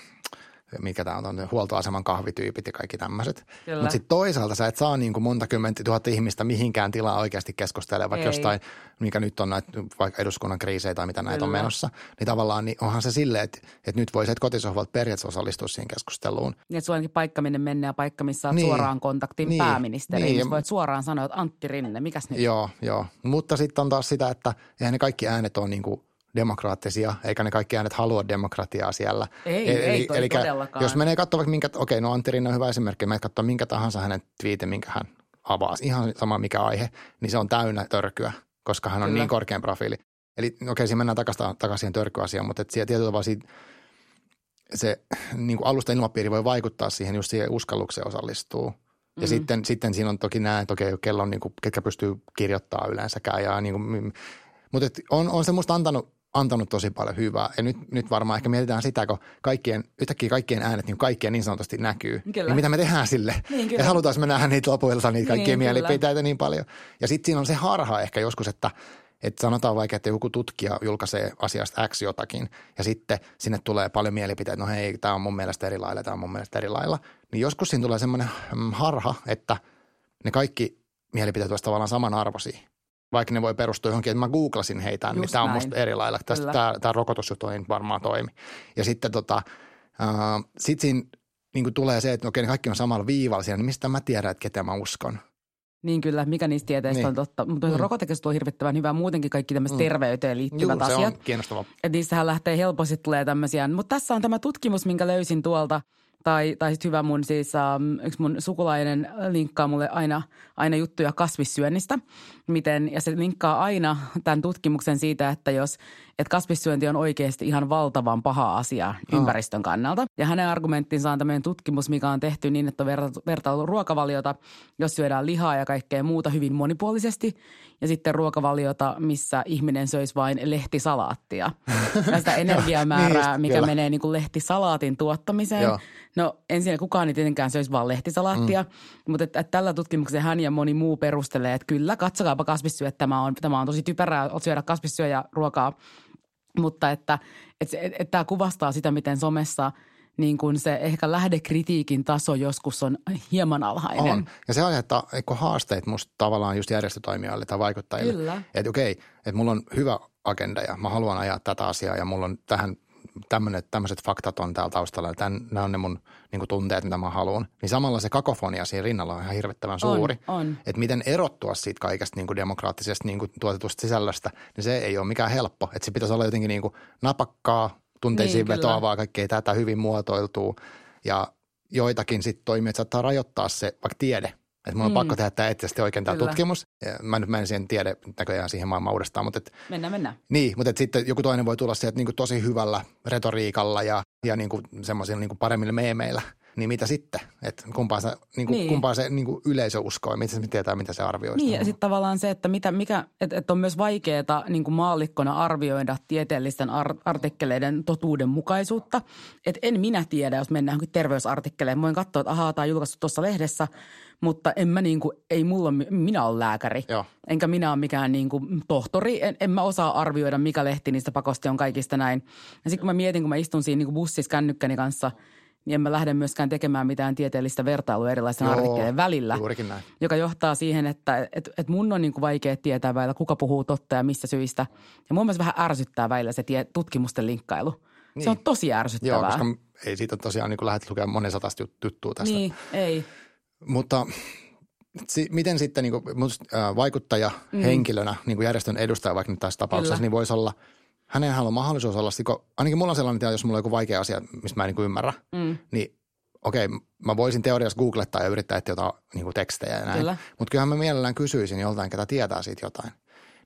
B: mikä tämä on, huoltoaseman kahvityypit ja kaikki tämmöiset. Mutta sitten toisaalta sä et saa niin kuin monta kymmentä tuhatta ihmistä mihinkään tilaa oikeasti keskustelemaan, vaikka Ei. jostain, mikä nyt on näitä vaikka eduskunnan kriisejä tai mitä näitä Kyllä. on menossa. Niin tavallaan niin onhan se silleen, että, että nyt voisit kotisohvalta periaatteessa osallistua siihen keskusteluun.
A: Niin, että sulla paikka, minne mennä ja paikka, missä olet niin. suoraan kontaktin niin. pääministeriin. Niin. voit suoraan sanoa, että Antti Rinne, mikäs nyt?
B: Joo, joo. Mutta sitten on taas sitä, että eihän ne kaikki äänet ole niin kuin – demokraattisia, eikä ne kaikki äänet halua demokratiaa siellä.
A: Ei, eli, ei eli todellakaan.
B: Jos menee katsomaan minkä, okei, no Antti Rinne on hyvä esimerkki, menet katsoa minkä tahansa hänen twiitin, minkä hän avaa, ihan sama mikä aihe, niin se on täynnä törkyä, koska hän on Kyllä. niin korkean profiili. Eli okei, siinä mennään takaisin, takaisin törkyasiaan, mutta siellä tietyllä tavalla siitä, se niin kuin alusta ilmapiiri voi vaikuttaa siihen, just siihen uskallukseen osallistuu. Ja mm-hmm. sitten, sitten siinä on toki nämä, että okei, kello on niin kuin, ketkä pystyy kirjoittamaan yleensäkään. Ja niin kuin, mutta on, on se musta antanut antanut tosi paljon hyvää. Ja nyt, nyt varmaan ehkä mietitään sitä, kun kaikkien, yhtäkkiä kaikkien äänet niin kaikkien niin sanotusti näkyy. Kyllä. Niin mitä me tehdään sille? Niin, Ja halutaan me nähdä niitä lopuilta, niitä kaikkia niin, mielipiteitä niin paljon. Ja sitten siinä on se harha ehkä joskus, että että sanotaan vaikka, että joku tutkija julkaisee asiasta X jotakin ja sitten sinne tulee paljon mielipiteitä, no hei, tämä on mun mielestä eri lailla, tämä on mun mielestä eri lailla. Niin joskus siinä tulee semmoinen mm, harha, että ne kaikki mielipiteet ovat tavallaan samanarvoisia vaikka ne voi perustua johonkin, että mä googlasin heitä, niin Just niin tämä on musta eri lailla. Tästä, tämä, tämä rokotusjuttu ei varmaan toimi. Ja sitten tota, äh, sit siinä niin kuin tulee se, että okei, kaikki on samalla viivalla siellä, niin mistä mä tiedän, että ketä mä uskon.
A: Niin kyllä, mikä niistä tieteistä niin. on totta. Mutta mm. rokotekeskus on hirvittävän hyvä muutenkin kaikki tämmöiset mm. terveyteen liittyvät Juu, asiat.
B: se on kiinnostavaa.
A: Että niissähän lähtee helposti tulee tämmöisiä. Mutta tässä on tämä tutkimus, minkä löysin tuolta – tai, tai sitten hyvä mun siis, um, yksi mun sukulainen linkkaa mulle aina, aina juttuja kasvissyönnistä. Miten, ja se linkkaa aina tämän tutkimuksen siitä, että jos että kasvissyönti on oikeasti ihan valtavan paha asia oh. ympäristön kannalta. Ja hänen argumenttinsa on tämmöinen tutkimus, mikä on tehty niin, että on vertailu ruokavaliota, jos syödään lihaa ja kaikkea muuta hyvin monipuolisesti. Ja sitten ruokavaliota, missä ihminen söisi vain lehtisalaattia. Ja sitä energiamäärää, niin, mikä menee niin kuin lehtisalaatin tuottamiseen. Joo. No ensin kukaan ei tietenkään söisi vain lehtisalaattia, mm. mutta että, että tällä tutkimuksella hän ja moni muu perustelee, että kyllä, katsokaapa kasvissyö, että tämä on, tämä on tosi typerää syödä kasvissyöjä ruokaa mutta että, että, että, että tämä kuvastaa sitä, miten somessa niin kuin se ehkä lähdekritiikin taso joskus on hieman alhainen.
B: On. Ja se aiheuttaa haasteet musta tavallaan just järjestötoimijoille tai vaikuttajille. Kyllä. Että okei, että mulla on hyvä agenda ja mä haluan ajaa tätä asiaa ja mulla on tähän tämmöiset faktat on täällä taustalla ja tämän, nämä on ne mun niin kuin tunteet, mitä mä haluan. Niin samalla se kakofonia siinä rinnalla on ihan hirvittävän suuri.
A: On, on.
B: Että miten erottua siitä kaikesta niin kuin demokraattisesta niin kuin tuotetusta sisällöstä, niin se ei ole mikään helppo. Että se pitäisi olla jotenkin niin kuin napakkaa, tunteisiin niin, vetoavaa, kaikkea tätä hyvin muotoiltuu. Ja joitakin sitten toimijat saattaa rajoittaa se, vaikka tiede – että mun on mm. pakko tehdä tämä eettisesti oikein tämä tutkimus. Ja mä nyt menen siihen tiede näköjään siihen maailmaan uudestaan. Mutta et,
A: mennään, mennään.
B: Niin, mutta et sitten joku toinen voi tulla sieltä niin kuin tosi hyvällä retoriikalla ja, ja niin kuin semmoisilla niin kuin paremmilla meemeillä – niin mitä sitten? Että kumpaa se, niin kuin, niin. kumpaa se niin kuin yleisö uskoo, miten se tietää, mitä se arvioi.
A: Niin ja sitten tavallaan se, että mitä, mikä, että, että on myös vaikeaa niin kuin maallikkona arvioida tieteellisten ar- artikkeleiden totuudenmukaisuutta. Että en minä tiedä, jos mennään terveysartikkeleen. Voin katsoa, että ahaa, tämä on julkaistu tuossa lehdessä, mutta en mä niin kuin, ei mulla, minä olen lääkäri. Joo. Enkä minä ole mikään niin kuin tohtori. En, en mä osaa arvioida, mikä lehti niistä pakosti on kaikista näin. Ja sitten kun mä mietin, kun mä istun siinä niin kuin bussissa kännykkäni kanssa – niin en mä lähde myöskään tekemään mitään tieteellistä vertailua erilaisten Joo, artikkeleiden välillä.
B: näin.
A: Joka johtaa siihen, että et, et mun on niin kuin vaikea tietää välillä, kuka puhuu totta ja missä syistä. Ja mun mielestä vähän ärsyttää välillä se tie, tutkimusten linkkailu. Niin. Se on tosi ärsyttävää.
B: Joo, koska ei siitä tosiaan niin lähdet lukemaan monen satasta juttua tästä.
A: Niin, ei.
B: Mutta si- miten sitten niin kuin, äh, vaikuttaja mm. henkilönä, niin kuin järjestön edustaja vaikka nyt tässä tapauksessa, Kyllä. niin voisi olla – hänellä on mahdollisuus olla, ainakin mulla on sellainen tilanne, jos mulla on joku vaikea asia, mistä mä en niin ymmärrä, mm. niin okei, mä voisin teoriassa googlettaa ja yrittää etsiä jotain niin kuin tekstejä ja näin. Kyllä. Mutta kyllähän mä mielellään kysyisin joltain, ketä tietää siitä jotain.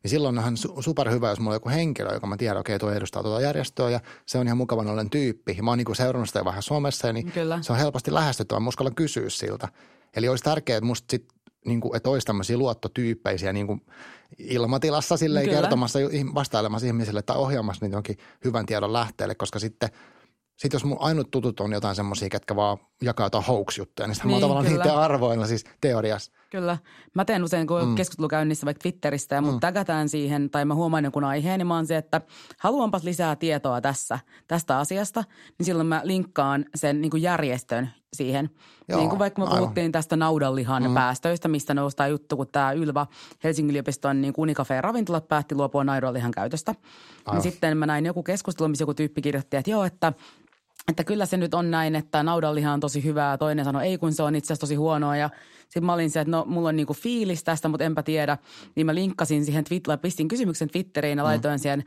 B: Niin silloin onhan su- superhyvä, jos mulla on joku henkilö, joka mä tiedän, okei, okay, tuo edustaa tuota järjestöä ja se on ihan mukavan ollen tyyppi. Ja mä oon niin kuin seurannut sitä vähän somessa, niin Kyllä. se on helposti lähestyttävä. Mä uskallan kysyä siltä. Eli olisi tärkeää, että musta sit, niin kuin, että olisi tämmöisiä luottotyyppejä niin kuin ilmatilassa silleen Kyllä. kertomassa, vastailemassa ihmisille tai ohjaamassa niitä jonkin hyvän tiedon lähteelle, koska sitten sit jos mun ainut tutut on jotain semmoisia, ketkä vaan jakaa jotain hoax-juttuja, niin sitä
A: Niin,
B: niin, tavallaan
A: kyllä.
B: niiden arvoilla siis teoriassa.
A: Kyllä. Mä teen usein, kun mm. keskustelu käynnissä vaikka Twitteristä ja mut mm. tägätään siihen, tai mä huomaan jonkun aiheen, niin mä oon se, että haluanpas lisää tietoa tässä, tästä asiasta, niin silloin mä linkkaan sen niin kuin järjestön siihen.
B: Joo,
A: niin kuin vaikka me
B: aivan.
A: puhuttiin tästä naudanlihan mm. päästöistä, mistä noustaa juttu, kun tämä Ylva Helsingin yliopiston niin Unikafe ravintolat päätti luopua naudanlihan käytöstä. Niin
B: Aivan.
A: sitten mä näin joku keskustelu, missä joku tyyppi kirjoitti, että joo, että että kyllä se nyt on näin, että naudanliha on tosi hyvää. Toinen sanoi, ei kun se on itse asiassa tosi huonoa. Ja sitten mä olin se, että no mulla on niinku fiilis tästä, mutta enpä tiedä. Niin mä linkkasin siihen Twitteriin, pistin kysymyksen Twitteriin ja laitoin siihen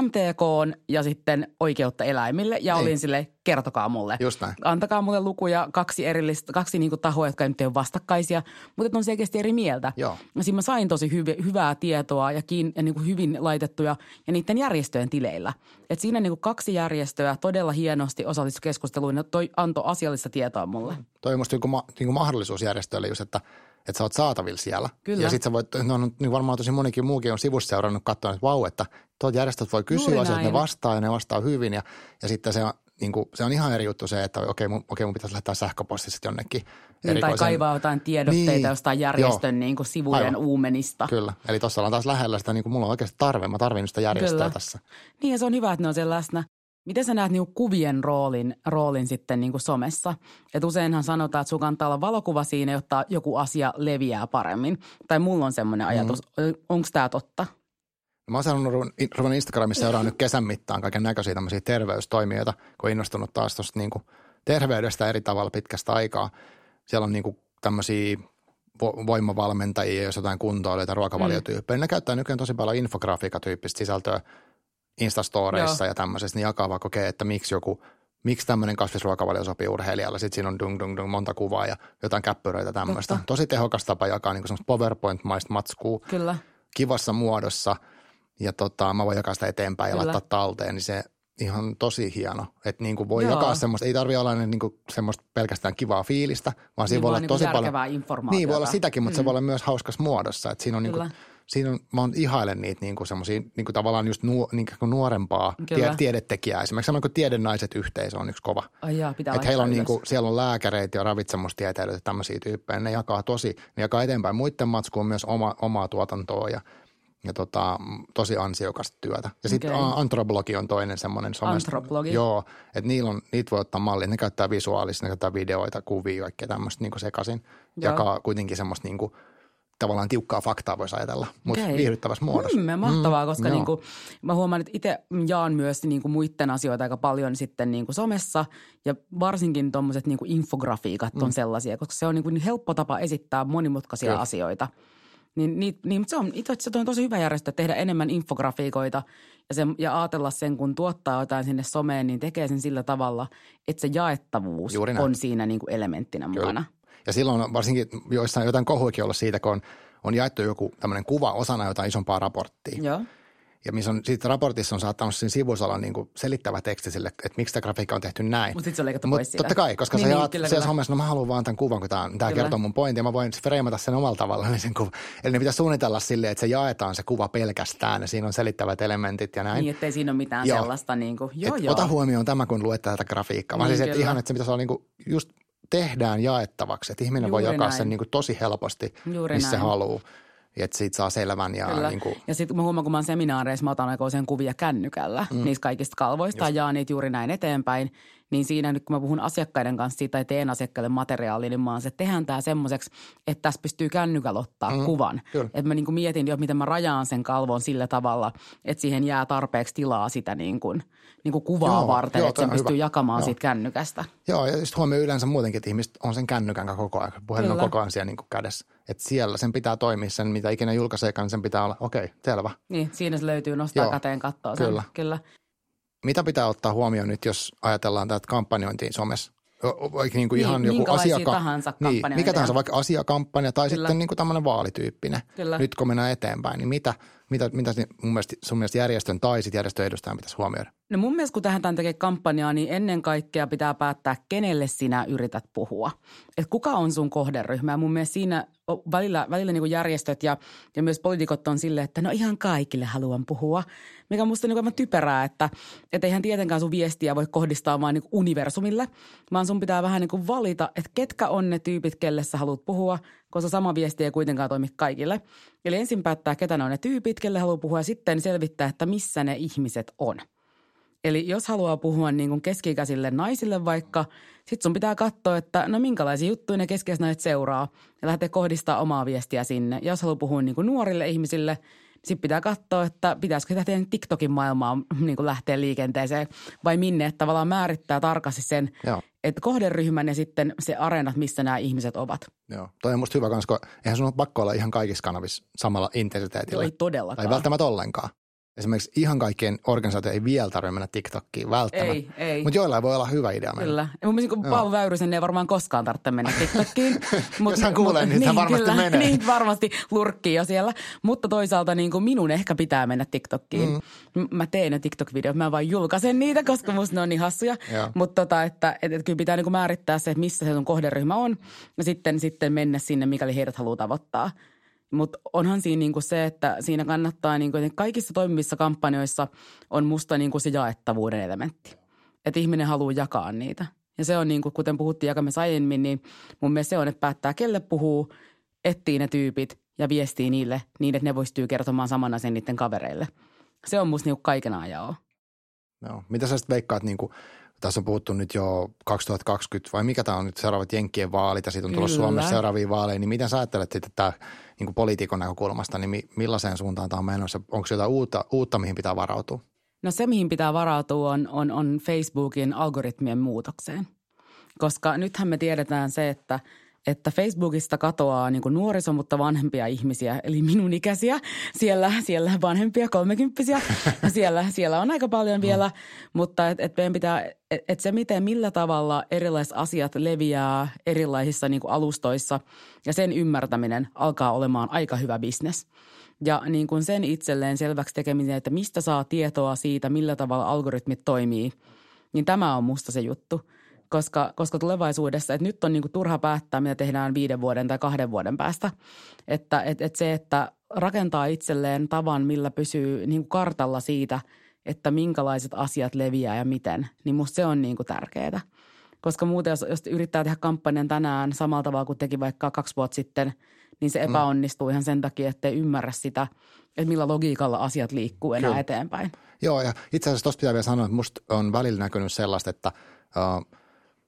A: MTK ja sitten oikeutta eläimille. Ja
B: Niin.
A: olin sille, kertokaa mulle.
B: Just näin.
A: Antakaa mulle lukuja, kaksi erillistä, kaksi niinku tahoa, jotka nyt ei ole vastakkaisia, mutta on selkeästi eri mieltä.
B: Joo.
A: Ja siinä mä sain tosi hyvi, hyvää tietoa ja, kiin, ja niin kuin hyvin laitettuja ja niiden järjestöjen tileillä. Et siinä niin kuin kaksi järjestöä todella hienosti osallistui keskusteluun ja toi antoi asiallista tietoa mulle.
B: Toi on musta niin ma, niin mahdollisuus järjestöille just, että, että sä oot saatavilla siellä.
A: Kyllä.
B: Ja sit sä voit, no, no, niin varmaan tosi monikin muukin on sivussa seurannut katsoa, että vau, että tuot järjestöt voi kysyä asioita, ne vastaa ja ne vastaa hyvin. Ja, ja sitten se on, niin kuin, se on ihan eri juttu se, että okei, mun, okei, mun pitäisi lähettää sähköpostissa sitten jonnekin
A: Niin, tai kaivaa jotain tiedotteita
B: Niin,
A: jostain järjestön niin kuin sivujen
B: Aivan.
A: uumenista.
B: Kyllä, eli tuossa ollaan taas lähellä sitä, niin kuin mulla on oikeasti tarve, mä tarvin sitä järjestöä
A: Kyllä.
B: tässä.
A: Niin ja se on hyvä, että ne on siellä läsnä. Miten sä näet niinku kuvien roolin, roolin sitten niinku somessa? Et useinhan sanotaan, että sun kannattaa olla valokuva siinä, jotta joku asia leviää paremmin. Tai mulla on semmoinen ajatus. Mm. Onko tämä totta?
B: Mä oon sanonut, ruvennut Instagramissa seuraa nyt kesän mittaan kaiken näköisiä tämmöisiä terveystoimijoita, kun innostunut taas tuosta niin kuin terveydestä eri tavalla pitkästä aikaa. Siellä on niin kuin tämmöisiä vo- voimavalmentajia, jos jotain kuntoilijoita, ruokavaliotyyppejä. Mm. Ne käyttää nykyään tosi paljon infografiikatyyppistä sisältöä Instastoreissa ja tämmöisessä. Niin jakaa vaikka okei, että miksi joku, miksi tämmöinen kasvisruokavalio sopii urheilijalle. Sitten siinä on dung, dung, dung, monta kuvaa ja jotain käppyröitä tämmöistä.
A: Totta.
B: Tosi tehokas tapa jakaa niin PowerPoint-maista matskua
A: Kyllä.
B: kivassa muodossa ja tota, mä voin jakaa sitä eteenpäin ja
A: Kyllä.
B: laittaa talteen, niin se ihan tosi hieno. Että niin kuin voi
A: Joo.
B: jakaa semmoista, ei tarvitse olla niin kuin semmoista pelkästään kivaa fiilistä, vaan siinä
A: Niin
B: voi olla
A: niinku
B: tosi paljon. Niin voi olla sitäkin, mutta mm. se voi olla myös hauskas muodossa. Että siinä on niin
A: Kyllä.
B: kuin, siinä on, mä oon ihailen niitä niin kuin semmoisia niin kuin tavallaan just nuo, niin kuin nuorempaa
A: Kyllä.
B: tie, tiedetekijää. Esimerkiksi semmoinen kuin Tiedennaiset yhteisö on yksi kova.
A: Ai jaa, pitää
B: Että heillä on niinku,
A: ylös.
B: siellä on lääkäreitä ja ravitsemustieteilijöitä ja tämmöisiä tyyppejä. Ne jakaa tosi, ne jakaa eteenpäin muiden matskuun myös oma, omaa tuotantoa ja, ja tota, tosi ansiokasta työtä. Ja sitten
A: Okei.
B: Antroblogi on toinen semmoinen somesta.
A: Anthropologi?
B: Joo, että niillä on, niitä voi ottaa malliin. Ne käyttää visuaalista, ne käyttää videoita, kuvia, kaikkea tämmöistä niinku sekaisin.
A: Joo.
B: Jakaa kuitenkin semmoista niinku, tavallaan tiukkaa faktaa voisi ajatella, mutta
A: Okei.
B: viihdyttävässä muodossa.
A: Mm, mahtavaa, koska
B: joo.
A: niinku, mä huomaan, että itse jaan myös niinku muiden asioita aika paljon sitten niinku somessa ja varsinkin tuommoiset niinku infografiikat on sellaisia, koska se on niinku niin helppo tapa esittää monimutkaisia
B: Kyllä.
A: asioita. Niin, niin, niin mutta se on, itse asiassa on tosi hyvä järjestö tehdä enemmän infografiikoita ja, se, ja ajatella sen, kun tuottaa jotain sinne someen, niin tekee sen sillä tavalla, että se jaettavuus on siinä niinku elementtinä mukana.
B: Ja silloin on varsinkin joissain jotain kohuikin olla siitä, kun on, on jaettu joku tämmöinen kuva osana jotain isompaa raporttia.
A: Joo.
B: Ja missä on, siitä raportissa on saattanut siinä sivussa olla niin kuin selittävä teksti sille, että miksi tämä grafiikka on tehty näin.
A: Mut sit se on leikattu
B: Mut
A: pois siitä.
B: Totta kai, koska
A: Niin,
B: sä
A: niin,
B: jaat
A: kyllä,
B: siellä somessa, no mä haluan vaan tämän kuvan, kun tämä, tämä kertoo mun pointin ja mä voin freimata sen omalla tavalla sen kuvan. Eli ne pitää suunnitella silleen, että se jaetaan se kuva pelkästään ja siinä on selittävät elementit ja näin.
A: Niin, ettei siinä ole mitään
B: Joo.
A: sellaista niin kuin, joo
B: Et
A: joo.
B: Ota huomioon tämä, kun luet tätä grafiikkaa. Vaan
A: Niin,
B: siis, että ihan, että se pitäisi olla niin kuin just tehdään jaettavaksi. Että ihminen voi
A: Juuri
B: jakaa
A: näin.
B: sen niin kuin tosi helposti,
A: Juuri
B: missä
A: näin.
B: haluaa. Että siitä saa selvän ja
A: Kyllä.
B: niin kuin,
A: Ja sitten mä huomaan, kun mä oon seminaareissa, mä otan aika usein kuvia kännykällä mm. niistä kaikista kalvoista ja jaan niitä juuri näin eteenpäin. Niin siinä nyt kun mä puhun asiakkaiden kanssa siitä tai teen asiakkaille materiaalia, niin mä oon se, että tehdään tämä semmoiseksi, että tässä pystyy kännykällä ottaa mm. kuvan.
B: Kyllä.
A: Että mä niin kuin mietin jo, miten mä rajaan sen kalvon sillä tavalla, että siihen jää tarpeeksi tilaa sitä niin kuin, niin kuin kuvaa
B: Joo,
A: varten,
B: joo,
A: että sen
B: on
A: pystyy
B: hyvä.
A: jakamaan
B: Joo.
A: siitä kännykästä.
B: Joo, ja just huomioon yleensä muutenkin, että ihmiset on sen kännykän koko ajan. Puhelin on
A: Kyllä.
B: koko ajan siellä niin kuin kädessä. Että siellä sen pitää toimia, sen mitä ikinä julkaiseekaan, niin sen pitää olla, okei, selvä.
A: Niin, siinä se löytyy nostaa
B: Joo,
A: käteen katsoa sen.
B: kyllä.
A: Kyllä.
B: Mitä pitää ottaa huomioon nyt, jos ajatellaan tätä kampanjointia somessa? Vaikka niin kuin
A: Niin,
B: ihan joku asiaka-
A: tahansa
B: niin, mikä tahansa, vaikka asiakampanja tai
A: Kyllä.
B: sitten niin kuin tämmöinen vaalityyppinen.
A: Kyllä.
B: Nyt kun mennään eteenpäin, niin mitä, mitä, mitä mun mielestä, sun mielestä järjestön tai sit järjestön edustajan pitäisi huomioida?
A: No mun mielestä kun tähän tekee kampanjaa, niin ennen kaikkea pitää päättää, kenelle sinä yrität puhua. Et kuka on sun kohderyhmä? Ja mun mielestä siinä välillä, välillä niin järjestöt ja, ja myös poliitikot on silleen, että no ihan kaikille haluan puhua. Mikä on musta niin aivan typerää, että et eihän tietenkään sun viestiä voi kohdistaa vaan niin universumille, vaan sun pitää vähän niin valita, että ketkä on ne tyypit, kelle sä haluat puhua, koska sama viesti ei kuitenkaan toimi kaikille. Eli ensin päättää, ketä ne on ne tyypit, kelle haluaa puhua ja sitten selvittää, että missä ne ihmiset on – Eli jos haluaa puhua niin kuin keski-ikäisille naisille vaikka, sit sun pitää katsoa, että no minkälaisia juttuja ne keski seuraa ja lähteä kohdistaa omaa viestiä sinne. Ja jos haluaa puhua niin kuin nuorille ihmisille, sitten pitää katsoa, että pitäisikö tätä TikTokin maailmaa niin kuin lähteä liikenteeseen vai minne, että tavallaan määrittää tarkasti sen, Joo. että kohderyhmän ja sitten se areenat, missä nämä ihmiset ovat.
B: Joo, toi on musta hyvä, koska eihän sun ole pakko olla ihan kaikissa kanavissa samalla intensiteetillä.
A: Ei todellakaan.
B: Tai välttämättä ollenkaan. Esimerkiksi ihan kaikkien organisaatio ei vielä tarvitse mennä TikTokkiin välttämättä.
A: Ei, ei.
B: Mutta joillain voi olla hyvä idea mennä.
A: Kyllä. Ja mun mielestä kun Paavo Väyrysen ei varmaan koskaan tarvitse mennä TikTokkiin.
B: mut, Jos hän kuulee, mut, niin, niin hän varmasti kyllä, menee.
A: Niin, varmasti lurkkii jo siellä. Mutta toisaalta niin kuin minun ehkä pitää mennä TikTokkiin. Mm. Mä teen ne TikTok-videot, mä vain julkaisen niitä, koska musta ne on niin hassuja. Mutta tota, että, että, että kyllä pitää niin kuin määrittää se, että missä se sun kohderyhmä on. Ja sitten, sitten mennä sinne, mikäli heidät haluaa tavoittaa. Mutta onhan siinä niinku se, että siinä kannattaa, niinku, että kaikissa toimivissa kampanjoissa on musta niinku se jaettavuuden elementti. Että ihminen haluaa jakaa niitä. Ja se on niin kuin, kuten puhuttiin jakamassa aiemmin, niin mun mielestä se on, että päättää kelle puhuu, etsii ne tyypit ja viestii niille niin, että ne pystyy kertomaan saman asian niiden kavereille. Se on musta niinku kaiken ajan
B: Joo. Mitä sä sitten veikkaat, niin kuin, tässä on puhuttu nyt jo 2020 vai mikä tämä on nyt seuraavat Jenkkien vaalit ja siitä on tullut Suomessa seuraaviin vaaleihin, niin miten sä ajattelet sitten tämä niin poliitikon näkökulmasta, niin millaiseen suuntaan tämä on menossa? Onko jotain uutta, uutta, mihin pitää varautua?
A: No se, mihin pitää varautua, on, on, on Facebookin algoritmien muutokseen. Koska nythän me tiedetään se, että – että Facebookista katoaa niin kuin nuoriso, mutta vanhempia ihmisiä, eli minun ikäisiä. Siellä, siellä vanhempia, kolmekymppisiä. Siellä, siellä on aika paljon vielä, mm. mutta et, et meidän pitää, et, et se miten, millä tavalla erilaiset asiat leviää erilaisissa niin kuin alustoissa ja sen ymmärtäminen alkaa olemaan aika hyvä bisnes. Ja niin kuin sen itselleen selväksi tekeminen, että mistä saa tietoa siitä, millä tavalla algoritmit toimii, niin tämä on musta se juttu – koska, koska tulevaisuudessa, että nyt on niin kuin turha päättää, mitä tehdään viiden vuoden tai kahden vuoden päästä. Että et, et se, että rakentaa itselleen tavan, millä pysyy niin kuin kartalla siitä, että minkälaiset asiat leviää ja miten, niin musta se on niin kuin tärkeää. Koska muuten, jos, jos yrittää tehdä kampanjan tänään samalla tavalla kuin teki vaikka kaksi vuotta sitten, niin se mm. epäonnistuu ihan sen takia, että ei ymmärrä sitä, että millä logiikalla asiat liikkuu enää Kyllä. eteenpäin.
B: Joo, ja itse asiassa tuosta pitää vielä sanoa, että musta on välillä näkynyt sellaista, että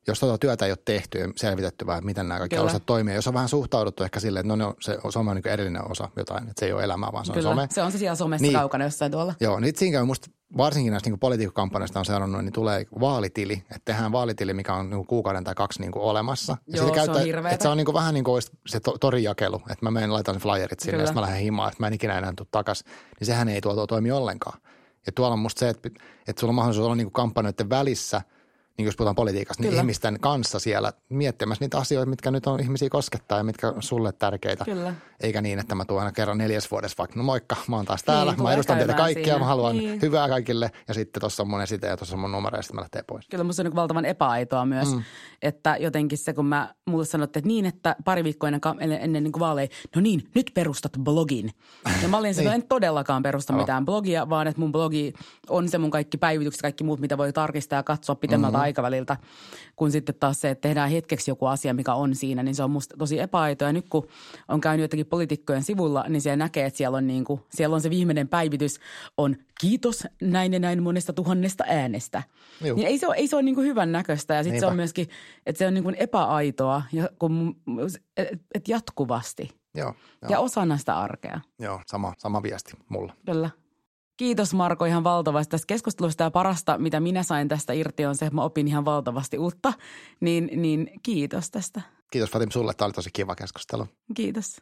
B: jos tuota työtä ei ole tehty ja selvitetty vähän, miten nämä kaikki osat toimii. Jos on vähän suhtauduttu ehkä silleen, että no, no se some on niin erillinen osa jotain, että se ei ole elämää, vaan se
A: Kyllä,
B: on some.
A: se on se siellä somessa niin, kaukana jossain tuolla.
B: Joo, niin siinä käy musta varsinkin näistä niin politiikkakampanjoista on seurannut, niin tulee vaalitili, että tehdään vaalitili, mikä on niin kuukauden tai kaksi niin kuin olemassa. Ja
A: Joo, se käyttää, on hirveetä.
B: Että se on niin kuin vähän niin kuin se to, torijakelu, että mä menen laitan flyerit sinne Kyllä. ja sitten mä lähden himaan, että mä en ikinä enää tule takaisin. Niin sehän ei tuo toimi ollenkaan. Ja tuolla on musta se, että, että sulla on mahdollisuus olla niin kuin kampanjoiden välissä – niin jos puhutaan politiikasta, niin Kyllä. niin ihmisten kanssa siellä miettimässä niitä asioita, mitkä nyt on ihmisiä koskettaa ja mitkä on sulle tärkeitä.
A: Kyllä.
B: Eikä niin, että mä tuon aina kerran neljäs vuodessa vaikka, no moikka, mä oon taas täällä, niin, mä edustan teitä kaikkia, siinä. mä haluan niin. hyvää kaikille ja sitten tuossa on mun esite ja tuossa on mun numero ja sitten mä lähtee pois.
A: Kyllä musta on niin valtavan epäaitoa myös, mm. että jotenkin se, kun mä mulle sanottiin, että niin, että pari viikkoa ennen, ennen, ennen niin vaaleja, no niin, nyt perustat blogin. Ja mä olin niin. en todellakaan perusta oh. mitään blogia, vaan että mun blogi on se mun kaikki päivitykset, kaikki muut, mitä voi tarkistaa ja katsoa pitemmältä mm-hmm. Aikaväliltä. Kun sitten taas se, että tehdään hetkeksi joku asia, mikä on siinä, niin se on musta tosi epäaitoa. Ja nyt kun on käynyt jotenkin poliitikkojen sivulla, niin siellä näkee, että siellä on, niin kuin, siellä on se viimeinen päivitys, on kiitos näin ja näin monesta tuhannesta äänestä. Niin ei se ole, ei se ole niin kuin hyvän näköistä ja sitten se on myöskin, että se on niin kuin epäaitoa ja kun, et, et jatkuvasti.
B: Joo, joo.
A: Ja osana sitä arkea.
B: Joo, sama, sama viesti mulla.
A: Kyllä. Kiitos Marko ihan valtavasti tästä keskustelusta ja parasta, mitä minä sain tästä irti on se, että mä opin ihan valtavasti uutta. Niin, niin kiitos tästä.
B: Kiitos Fatim sulle, tämä oli tosi kiva keskustelu.
A: Kiitos.